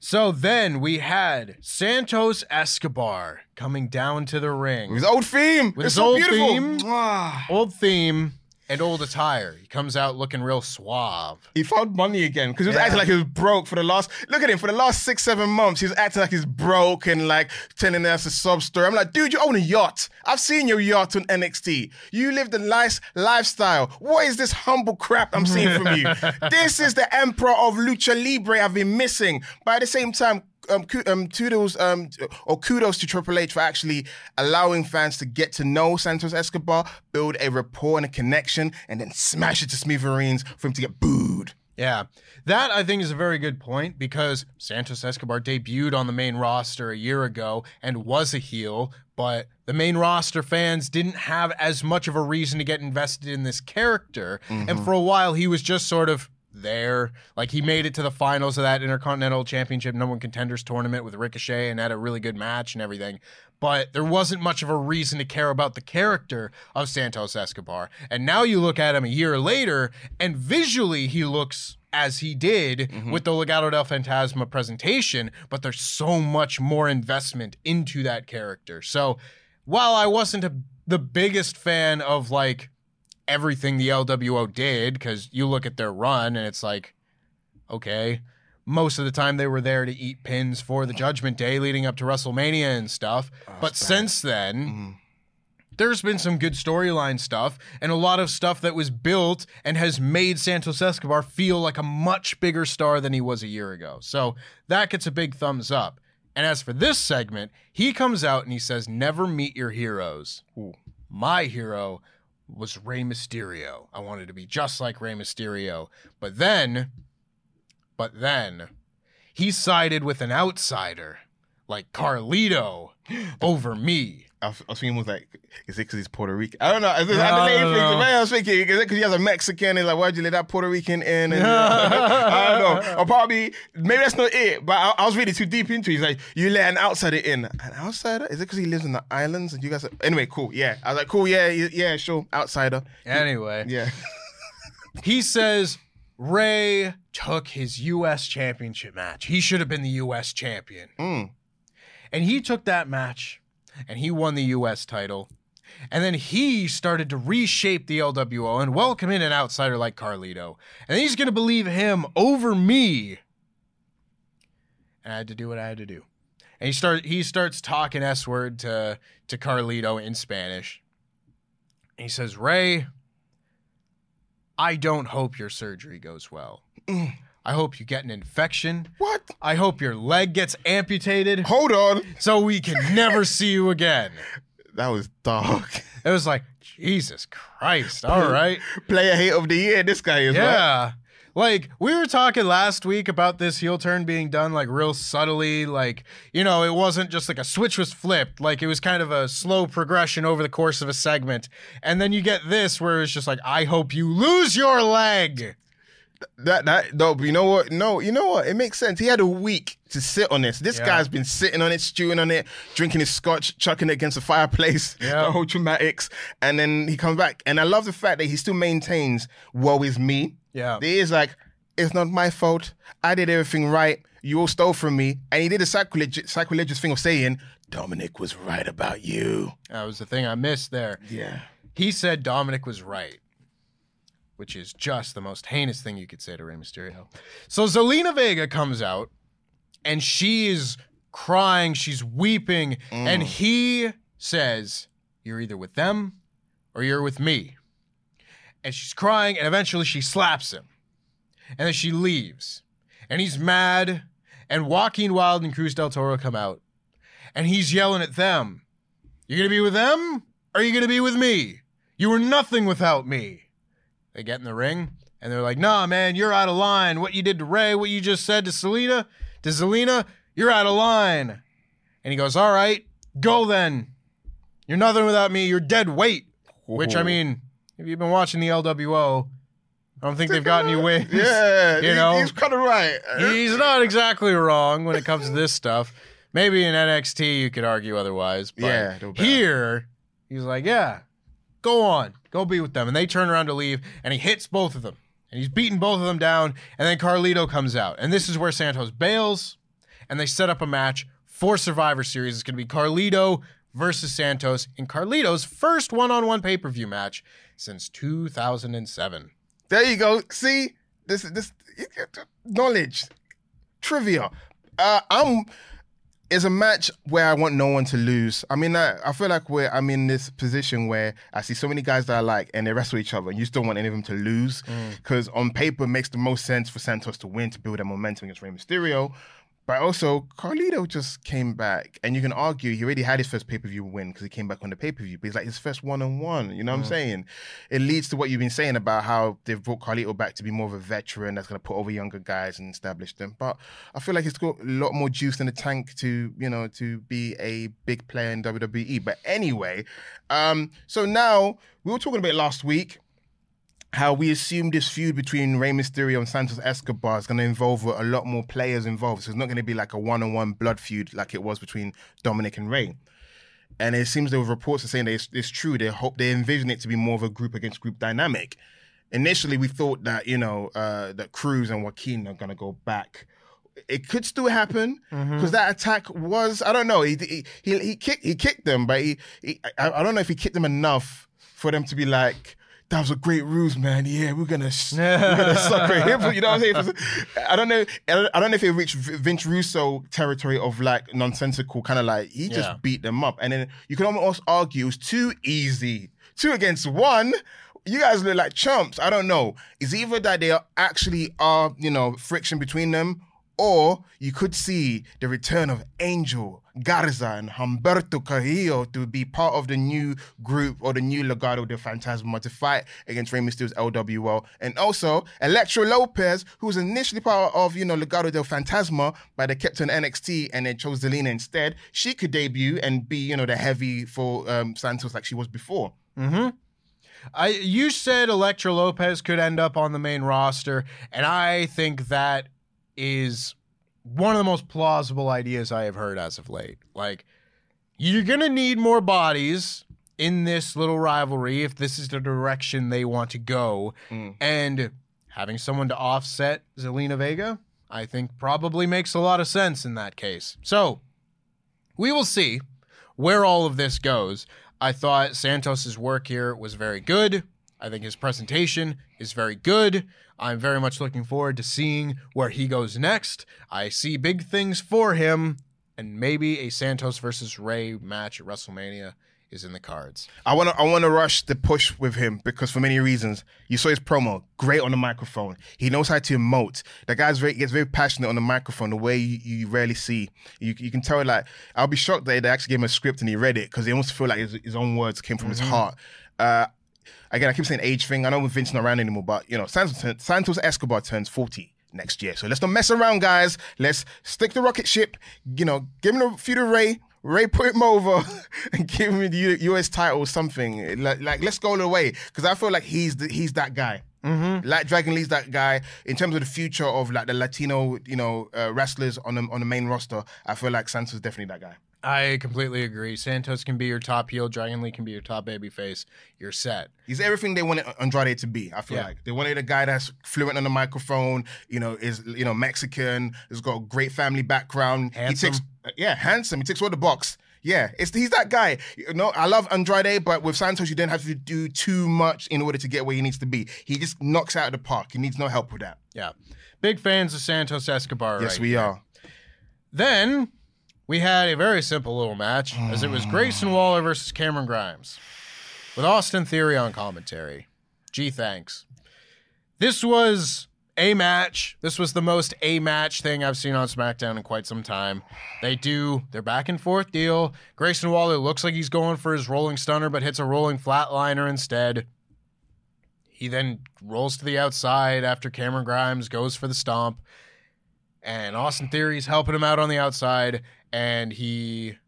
Speaker 3: So then we had Santos Escobar coming down to the ring.
Speaker 4: His old theme.
Speaker 3: With
Speaker 4: it's
Speaker 3: his
Speaker 4: so
Speaker 3: old
Speaker 4: beautiful.
Speaker 3: theme.
Speaker 4: Mwah.
Speaker 3: Old theme and old attire. He comes out looking real suave.
Speaker 4: He found money again because he was
Speaker 3: Yeah.
Speaker 4: acting like he was broke for the last. Look at him for the last six, seven months. He was acting like he's broke and like telling us a sob story. I'm like, dude, you own a yacht. I've seen your yacht on NXT. You live the nice lifestyle. What is this humble crap I'm seeing from you? this is the emperor of lucha libre I've been missing. But at the same time. Um, um, kudos, um, or kudos to Triple H for actually allowing fans to get to know Santos Escobar, build a rapport and a connection, and then smash it to smithereens for him to get booed.
Speaker 3: Yeah. That I think is a very good point because Santos Escobar debuted on the main roster a year ago and was a heel, but the main roster fans didn't have as much of a reason to get invested in this character. And for a while he was just sort of there. Like he made it to the finals of that Intercontinental Championship number one contenders tournament with Ricochet and had a really good match and everything. But there wasn't much of a reason to care about the character of Santos Escobar. And now you look at him a year later, and visually he looks as he did mm-hmm. with the Legado del Fantasma presentation, but there's so much more investment into that character. So while I wasn't a, the biggest fan of like everything the LWO did because you look at their run and it's like, okay, most of the time they were there to eat pins for the Judgment Day leading up to WrestleMania and stuff. but since then, there's been some good storyline stuff and a lot of stuff that was built and has made Santos Escobar feel like a much bigger star than he was a year ago. So that gets a big thumbs up. And as for this segment, he comes out and he says, Never meet your heroes. My hero was Rey Mysterio. I wanted to be just like Rey Mysterio. But then, but then, he sided with an outsider like Carlito over me.
Speaker 4: I was, I was thinking, was like, is it because he's Puerto Rican? I don't know. It,
Speaker 3: No,
Speaker 4: I, didn't
Speaker 3: no,
Speaker 4: think,
Speaker 3: no.
Speaker 4: I was thinking, is it because he has a Mexican? And like, why'd you let that Puerto Rican in? And, I don't know. Or probably, maybe that's not it. But I, I was really too deep into it. He's like, you let an outsider in. An outsider? Is it because he lives in the islands? And you guys, are, anyway, cool. Yeah. I was like, cool. Yeah, yeah, yeah, sure. Outsider.
Speaker 3: Anyway,
Speaker 4: Yeah.
Speaker 3: he says Rey took his U.S. championship match. He should have been the U.S. champion.
Speaker 4: Mm.
Speaker 3: And he took that match and he won the U.S. title. And then he started to reshape the LWO and welcome in an outsider like Carlito. And he's going to believe him over me. And I had to do what I had to do. And he start he starts talking S word to to Carlito in Spanish. And he says, "Rey, I don't hope your surgery goes well. I hope you get an infection.
Speaker 4: What?
Speaker 3: I hope your leg gets amputated
Speaker 4: Hold on.
Speaker 3: so we can never see you again."
Speaker 4: That was dark.
Speaker 3: It was like, Jesus Christ. All right.
Speaker 4: Player hate of the year. This guy is. right?
Speaker 3: Yeah. Like we were talking last week about this heel turn being done like real subtly, like you know, it wasn't just like a switch was flipped, like it was kind of a slow progression over the course of a segment, and then you get this where it's just like, I hope you lose your leg.
Speaker 4: That that but you know what? No, you know what? It makes sense. He had a week to sit on this. This
Speaker 3: Yeah.
Speaker 4: guy's been sitting on it, stewing on it, drinking his scotch, chucking it against the fireplace,
Speaker 3: Yeah.
Speaker 4: the whole traumatics, and then he comes back. And I love the fact that he still maintains, "Woe is me."
Speaker 3: Yeah.
Speaker 4: He is like, "It's not my fault. I did everything right. You all stole from me." And he did a sacrilegious, sacrilegious thing of saying, "Dominic was right about you."
Speaker 3: That was the thing I missed there.
Speaker 4: Yeah.
Speaker 3: He said Dominic was right, which is just the most heinous thing you could say to Rey Mysterio. So Zelina Vega comes out and she is crying, she's weeping, and mm. he says, You're either with them or you're with me. And she's crying, and eventually she slaps him. And then she leaves. And he's mad, and Joaquin Wilde and Cruz del Toro come out, and he's yelling at them. You're gonna be with them? Or are you gonna be with me? You were nothing without me. They get in the ring and they're like, nah, man, you're out of line. What you did to Rey, what you just said to Selena, to Zelina, you're out of line. And he goes, All right, go then. You're nothing without me. You're dead weight. Which I oh. mean, if you've been watching the LWO, I don't think they've got any wins.
Speaker 4: Yeah,
Speaker 3: You know?
Speaker 4: he's kind of right.
Speaker 3: He's not exactly wrong when it comes to this stuff. Maybe in NXT you could argue otherwise. But
Speaker 4: Yeah,
Speaker 3: here he's like, yeah, go on, go be with them. And they turn around to leave, and he hits both of them, and he's beating both of them down. And then Carlito comes out, and this is where Santos bails, and they set up a match for Survivor Series. It's going to be Carlito versus Santos in Carlito's first one-on-one pay-per-view match since 2007.
Speaker 4: There you go. See, this is this knowledge, trivia. Uh, I'm. It's a match where I want no one to lose. I mean, I, I feel like we're. I'm in this position where I see so many guys that I like, and they wrestle each other, and you just don't want any of them to lose mm. because on paper it makes the most sense for Santos to win to build that momentum against Rey Mysterio. But also, Carlito just came back, and you can argue he already had his first pay per view win because he came back on the pay per view. But he's like his first one on one. You know what I'm saying? It leads to what you've been saying about how they've brought Carlito back to be more of a veteran that's going to put over younger guys and establish them. But I feel like he's got a lot more juice in the tank to you know to be a big player in WWE. But anyway, um, so now we were talking about last week how we assume this feud between Rey Mysterio and Santos Escobar is going to involve a lot more players involved. So it's not going to be like a one-on-one blood feud like it was between Dominic and Rey. And it seems there were reports are saying that it's, it's true. They hope they envision it to be more of a group against group dynamic. Initially, we thought that you know uh, that Cruz and Joaquin are going to go back. It could still happen because that attack was I don't know he he he, he kicked he kicked them, but he, he I, I don't know if he kicked them enough for them to be like that was a great ruse, man. Yeah, we're gonna we're gonna sucker him. You know what I'm saying? I don't know. I don't, know if it reached Vince Russo territory of like nonsensical, kind of like he just
Speaker 3: Yeah.
Speaker 4: beat them up, and then you can almost argue it was too easy, two against one. You guys look like chumps. I don't know. It's either that there actually are, you know, friction between them, Or you could see the return of Angel, Garza, and Humberto Carrillo to be part of the new group or the new Legado de Fantasma to fight against Rey Mysterio's LWL. And also Elektra Lopez, who was initially part of, you know, Legado del Fantasma, but they kept her NXT and they chose Zelina instead. She could debut and be, you know, the heavy for um, Santos like she was before.
Speaker 3: I you said Elektra Lopez could end up on the main roster, and I think that is one of the most plausible ideas I have heard as of late. Like, you're gonna need more bodies in this little rivalry if this is the direction they want to go, mm. and having someone to offset Zelina Vega, I think probably makes a lot of sense in that case. So, we will see where all of this goes. I thought Santos's work here was very good. I think his presentation is very good. I'm very much looking forward to seeing where he goes next. I see big things for him, and maybe a Santos versus Rey match at WrestleMania is in the cards.
Speaker 4: I want to I want to rush the push with him because for many reasons. You saw his promo, great on the microphone. He knows how to emote. The guy's very gets very passionate on the microphone, the way you, you rarely see. You you can tell like I'll be shocked that they actually gave him a script and he read it because he almost feel like his, his own words came from his heart. Uh, again, I keep saying age thing. I know Vince not around anymore, but you know Santos, Santos Escobar turns forty next year, so let's not mess around, guys. Let's stick the rocket ship. You know, give him a feud to Rey. Rey put him over and give him the U.S. title or something. Like, like let's go all the way because I feel like he's the, he's that guy. Mm-hmm. Like Dragon Lee's that guy in terms of the future of like the Latino, you know, uh, wrestlers on the on the main roster. I feel like Santos is definitely that guy.
Speaker 3: I completely agree. Santos can be your top heel, Dragon Lee can be your top babyface. You're set.
Speaker 4: He's everything they wanted Andrade to be. I feel
Speaker 3: Yeah.
Speaker 4: like they wanted a guy that's fluent on the microphone. You know, is you know Mexican. Has got a great family background.
Speaker 3: Handsome.
Speaker 4: He takes yeah, handsome. He takes all the box. Yeah, it's he's that guy. You know, I love Andrade, but with Santos, you don't have to do too much in order to get where he needs to be. He just knocks out of the park. He needs no help with that.
Speaker 3: Yeah. Big fans of Santos Escobar.
Speaker 4: yes,
Speaker 3: right
Speaker 4: we
Speaker 3: here.
Speaker 4: are.
Speaker 3: Then we had a very simple little match as it was Grayson Waller versus Cameron Grimes with Austin Theory on commentary. Gee, thanks. This was a match. This was the most a match thing I've seen on SmackDown in quite some time. They do their back and forth deal. Grayson Waller looks like he's going for his rolling stunner, but hits a rolling flatliner instead. He then rolls to the outside after Cameron Grimes goes for the stomp and Austin Theory's helping him out on the outside, and he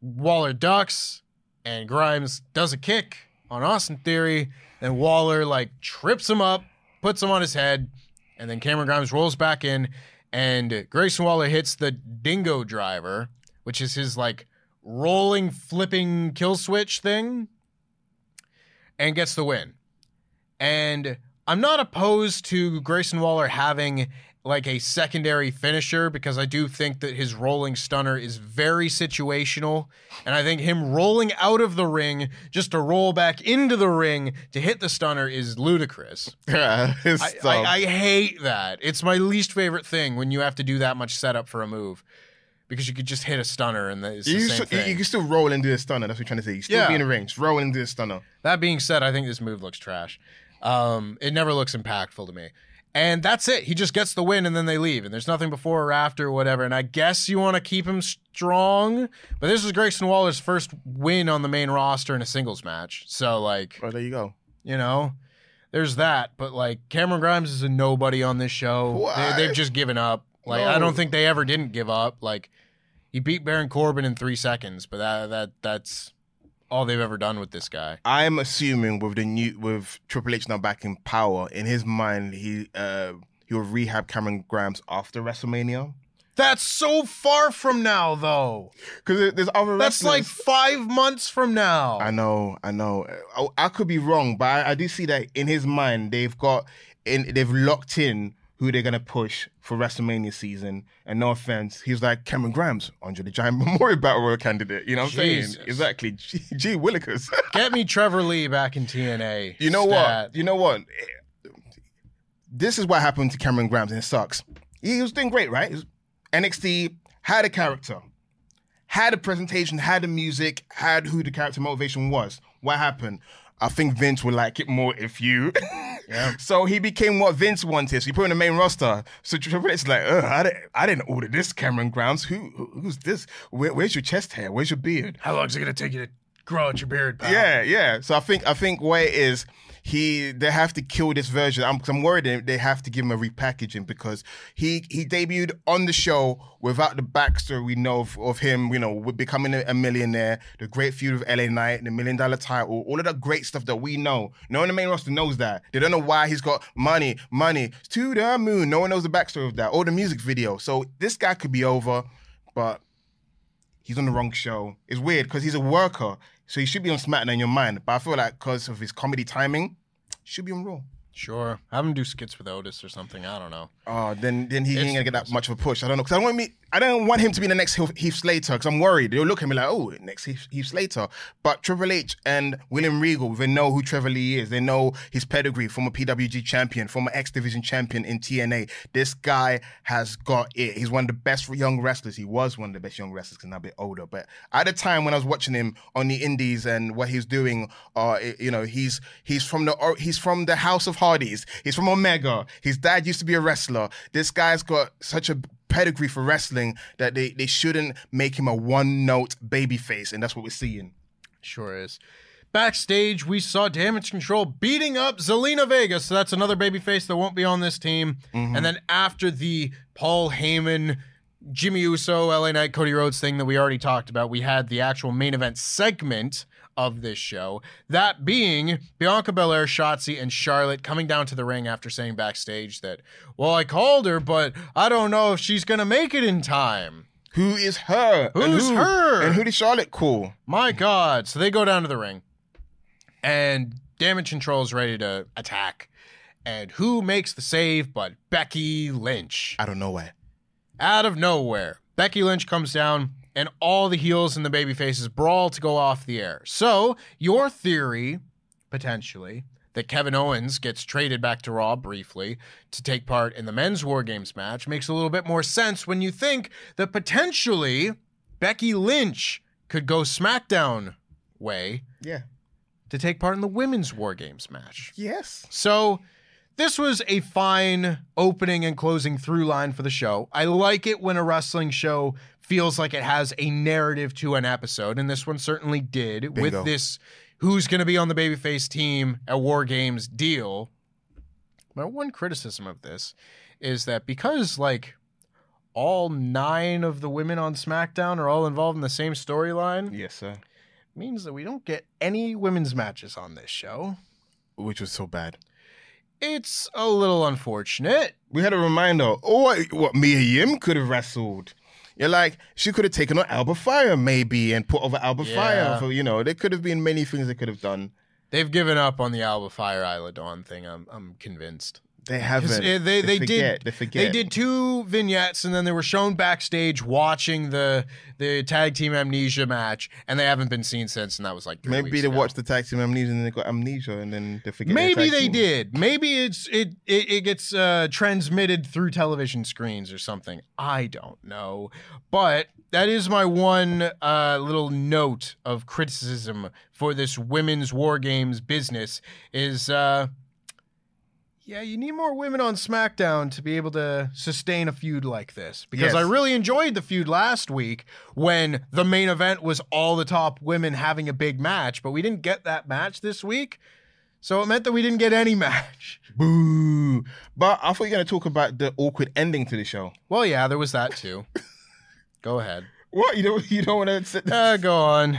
Speaker 3: Waller ducks, and Grimes does a kick on Austin Theory, and Waller like trips him up, puts him on his head, and then Cameron Grimes rolls back in, and Grayson Waller hits the Dingo Driver, which is his like rolling flipping kill switch thing, and gets the win. And I'm not opposed to Grayson Waller having like a secondary finisher because I do think that his rolling stunner is very situational. And I think him rolling out of the ring just to roll back into the ring to hit the stunner is ludicrous.
Speaker 4: Yeah,
Speaker 3: I. I, I hate that. It's my least favorite thing when you have to do that much setup for a move because you could just hit a stunner and it's the
Speaker 4: you,
Speaker 3: same
Speaker 4: still-
Speaker 3: thing.
Speaker 4: you can still roll and do a stunner. That's what you're trying to say. You still
Speaker 3: Yeah.
Speaker 4: be in the ring, just roll do a stunner.
Speaker 3: That being said, I think this move looks trash. Um, it never looks impactful to me. And that's it. He just gets the win and then they leave. And there's nothing before or after or whatever. And I guess you want to keep him strong. But this is Grayson Waller's first win on the main roster in a singles match. So, like,
Speaker 4: Oh, there you go.
Speaker 3: you know, there's that. But, like, Cameron Grimes is a nobody on this show. They, they've just given up. Like, I don't think they ever didn't give up. Like, he beat Baron Corbin in three seconds. But that that that's all they've ever done with this guy.
Speaker 4: I'm assuming with the new with Triple H now back in power, in his mind, he uh he will rehab Cameron Grimes after WrestleMania.
Speaker 3: That's so far from now, though.
Speaker 4: Because there's other
Speaker 3: That's like five months from now.
Speaker 4: I know, I know. I, I could be wrong, but I, I do see that in his mind, they've got in they've locked in who they're gonna push for WrestleMania season. And no offense, he's like Cameron Grimes, Andre the Giant Memorial Battle Royal candidate. You know what I'm
Speaker 3: Jesus.
Speaker 4: saying? Exactly. G, G Willikers.
Speaker 3: Get me Trevor Lee back in TNA.
Speaker 4: You know
Speaker 3: Stat.
Speaker 4: what? You know what? This is what happened to Cameron Grimes, and it sucks. He was doing great, right? NXT had a character, had a presentation, had the music, had who the character motivation was. What happened? I think Vince would like it more if you. yeah. So he became what Vince wanted. So he put him in the main roster. So Triple H is like, I didn't, I didn't order this, Cameron Grimes. Who, who- who's this? Where, where's your chest hair? Where's your beard?
Speaker 3: How long is it gonna take you to grow out your beard, pal?
Speaker 4: Yeah, yeah. So I think I think where it is, he they have to kill this version. I'm, I'm worried they- have to give him a repackaging because he he debuted on the show without the backstory we know of, of him. You know, becoming a, a millionaire, the great feud with LA Knight, the million dollar title, all of that great stuff that we know. No one in the main roster knows that. They don't know why he's got money, money to the moon. No one knows the backstory of that or the music video. So this guy could be over, but he's on the wrong show. It's weird because he's a worker, so he should be on SmackDown in your mind. But I feel like because of his comedy timing, should be on Raw.
Speaker 3: Sure. Have him do skits with Otis or something. I don't know.
Speaker 4: Oh, then then he ain't gonna get that much of a push. I don't know because I don't want me. I don't want him to be the next Heath Heath Slater because I'm worried they'll look at me like, oh, next Heath, Heath Slater. But Triple H and William Regal, they know who Trevor Lee is. They know his pedigree, former PWG champion, former X Division champion in TNA. This guy has got it. He's one of the best young wrestlers. He was one of the best young wrestlers because now a bit older. But at the time when I was watching him on the Indies and what he's doing, uh, it- you know, he's he's from the or- he's from the House of He's from Omega. His dad used to be a wrestler. This guy's got such a pedigree for wrestling that they, they shouldn't make him a one note baby face, and that's what we're seeing.
Speaker 3: Sure is. Backstage, we saw Damage Control beating up Zelina Vega, so that's another babyface that won't be on this team. Mm-hmm. And then after the Paul Heyman, Jimmy Uso, LA Knight, Cody Rhodes thing that we already talked about, we had the actual main event segment of this show. That being Bianca Belair, Shotzi, and Charlotte coming down to the ring after saying backstage that, well, I called her, but I don't know if she's gonna make it in time.
Speaker 4: Who is her? And
Speaker 3: Who's
Speaker 4: who-
Speaker 3: her?
Speaker 4: And who did Charlotte call?
Speaker 3: My God. So they go down to the ring and Damage Control is ready to attack. And who makes the save but Becky Lynch?
Speaker 4: I don't know why.
Speaker 3: Out of nowhere, Becky Lynch comes down and all the heels and the baby faces brawl to go off the air. So, your theory, potentially, that Kevin Owens gets traded back to Raw briefly to take part in the men's War Games match makes a little bit more sense when you think that potentially Becky Lynch could go SmackDown way
Speaker 4: Yeah.
Speaker 3: to take part in the women's War Games match.
Speaker 4: Yes.
Speaker 3: So this was a fine opening and closing through line for the show. I like it when a wrestling show feels like it has a narrative to an episode, and this one certainly did
Speaker 4: Bingo.
Speaker 3: with this who's going to be on the babyface team at War Games deal. My one criticism of this is that because like all nine of the women on SmackDown are all involved in the same storyline,
Speaker 4: Yes, sir.
Speaker 3: means that we don't get any women's matches on this show.
Speaker 4: Which was so bad.
Speaker 3: It's a little unfortunate.
Speaker 4: We had a reminder. Oh, what, Mia Yim could have wrestled. You're like, she could have taken on Alba Fire maybe and put over Alba
Speaker 3: Yeah.
Speaker 4: Fire. For, you know, there could have been many things they could have done.
Speaker 3: They've given up on the Alba Fire Isla Dawn thing. I'm I'm convinced.
Speaker 4: They haven't.
Speaker 3: uh, they they,
Speaker 4: forget,
Speaker 3: did
Speaker 4: They forget.
Speaker 3: they did two vignettes and then they were shown backstage watching the the tag team amnesia match and they haven't been seen since and that was like
Speaker 4: Maybe they
Speaker 3: ago.
Speaker 4: watched the tag team amnesia and then they got amnesia and then they forget.
Speaker 3: Maybe they
Speaker 4: team.
Speaker 3: did. Maybe it's it it, it gets uh, transmitted through television screens or something. I don't know, but that is my one uh, little note of criticism for this women's war games business. Is uh, yeah, you need more women on SmackDown to be able to sustain a feud like this. Because
Speaker 4: Yes.
Speaker 3: I really enjoyed the feud last week when the main event was all the top women having a big match, but we didn't get that match this week. So it meant that we didn't get any match.
Speaker 4: Boo. But I thought you were going to talk about the awkward ending to the show.
Speaker 3: Well, yeah, there was that too. Go ahead.
Speaker 4: What? You don't, you don't want to sit
Speaker 3: Uh, go on.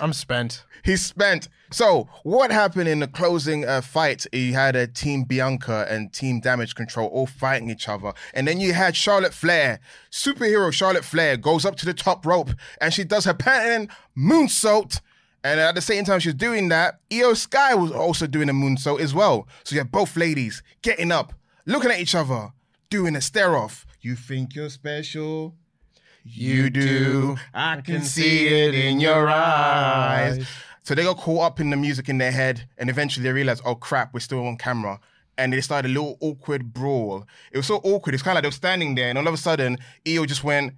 Speaker 3: I'm spent.
Speaker 4: He's spent. So, what happened in the closing uh, fight? You had a Team Bianca and Team Damage Control all fighting each other. And then you had Charlotte Flair, superhero Charlotte Flair, goes up to the top rope and she does her patent moonsault. And at the same time she's doing that, Iyo Sky was also doing a moonsault as well. So you have both ladies getting up, looking at each other, doing a stare off. You think you're special? You do. I can see it in your eyes. So they got caught up in the music in their head, and eventually they realized, oh crap, we're still on camera. And they started a little awkward brawl. It was so awkward. It's kind of like they were standing there, and all of a sudden, Iyo just went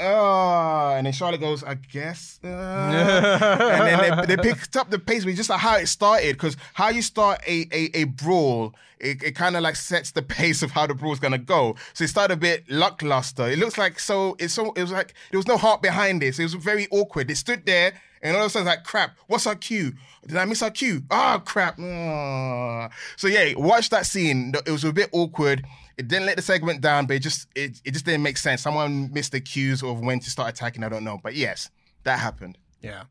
Speaker 4: oh, and then Charlotte goes, I guess. Uh, and then they, they picked up the pace, but just like how it started, because how you start a a, a brawl, it, it kind of like sets the pace of how the brawl's gonna go. So it started a bit lackluster. It looks like so. It's so. It was like there was no heart behind this. It was very awkward. It stood there. And all of a sudden, it's like, crap, what's our cue? Did I miss our cue? Oh, crap. Oh. So, yeah, watch that scene. It was a bit awkward. It didn't let the segment down, but it just it, it just didn't make sense. Someone missed the cues of when to start attacking. I don't know. But yes, that happened.
Speaker 3: Yeah.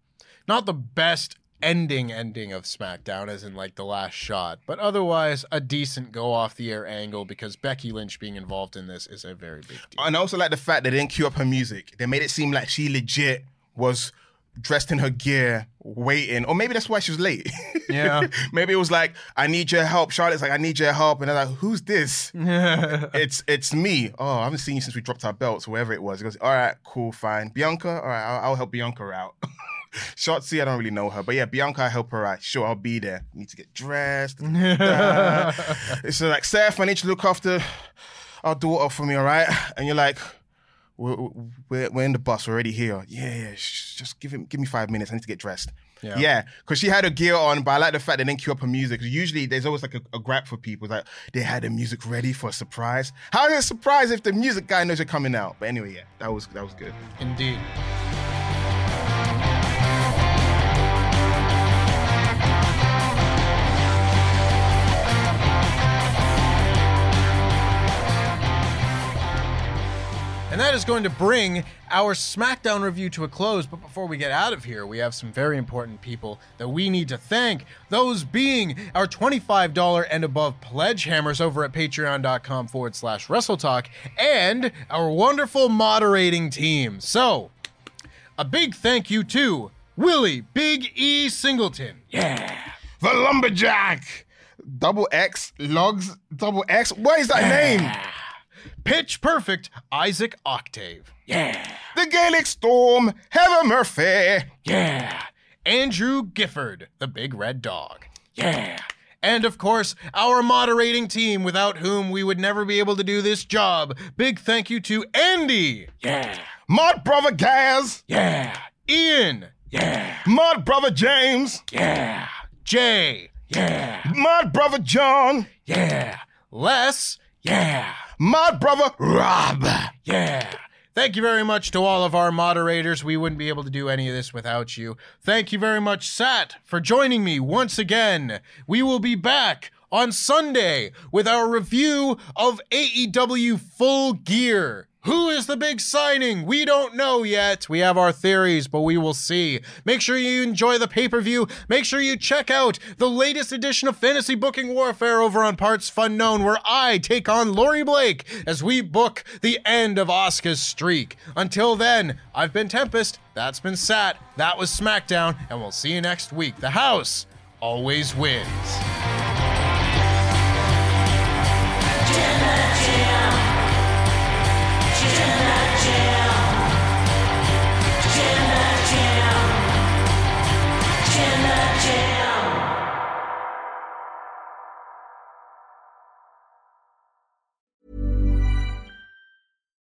Speaker 3: Not the best ending ending of SmackDown as in like the last shot, but otherwise a decent go off the air angle because Becky Lynch being involved in this is a very big deal.
Speaker 4: And I also like the fact they didn't cue up her music. They made it seem like she legit was dressed in her gear, waiting, or maybe that's why she was late.
Speaker 3: Yeah.
Speaker 4: maybe it was like, I need your help. Charlotte's like, I need your help. And they're like, who's this? it's it's me. Oh, I haven't seen you since we dropped our belts, whoever it was. He goes, all right, cool, fine. Bianca, all right, I'll, I'll help Bianca out. Shotzi, I don't really know her, but yeah, Bianca, I help her out. Sure, I'll be there. Need to get dressed. It's like, Seth, I need to look after our daughter for me, all right? And you're like, we're, we're, we're in the bus, we're already here. Yeah, yeah, sh- just give him, give me five minutes. I need to get dressed.
Speaker 3: Yeah.
Speaker 4: Yeah, because she had her gear on, but I like the fact they didn't cue up her music. usually there's always like a, a grab for people that they had the music ready for a surprise. How is it a surprise if the music guy knows you're coming out? But anyway, yeah, that was that was good.
Speaker 3: Indeed. And that is going to bring our SmackDown review to a close. But before we get out of here, we have some very important people that we need to thank. Those being our $25 and above pledge hammers over at patreon.com forward slash WrestleTalk and our wonderful moderating team. So, a big thank you to Willie Big E Singleton. Yeah.
Speaker 4: The lumberjack, double X logs, double X. What is that name?
Speaker 3: Pitch Perfect Isaac Octave. Yeah.
Speaker 4: The Gaelic Storm, Heather Murphy.
Speaker 3: Yeah. Andrew Gifford, the big red dog. Yeah. And of course, our moderating team, without whom we would never be able to do this job. Big thank you to Andy. Yeah.
Speaker 4: Mud Brother Gaz.
Speaker 3: Yeah. Ian. Yeah.
Speaker 4: Mud Brother James.
Speaker 3: Yeah. Jay. Yeah.
Speaker 4: Mud Brother John.
Speaker 3: Yeah. Les. Yeah.
Speaker 4: Mud Brother Rob.
Speaker 3: Yeah. Thank you very much to all of our moderators. We wouldn't be able to do any of this without you. Thank you very much, Sat, for joining me once again. We will be back on Sunday with our review of AEW Full Gear. Who is the big signing? We don't know yet. We have our theories, but we will see. Make sure you enjoy the pay per view. Make sure you check out the latest edition of Fantasy Booking Warfare over on partsFUNknown, where I take on Laurie Blake as we book the end of Oscar's streak. Until then, I've been Tempest. That's been Sat. That was SmackDown, and we'll see you next week. The house always wins.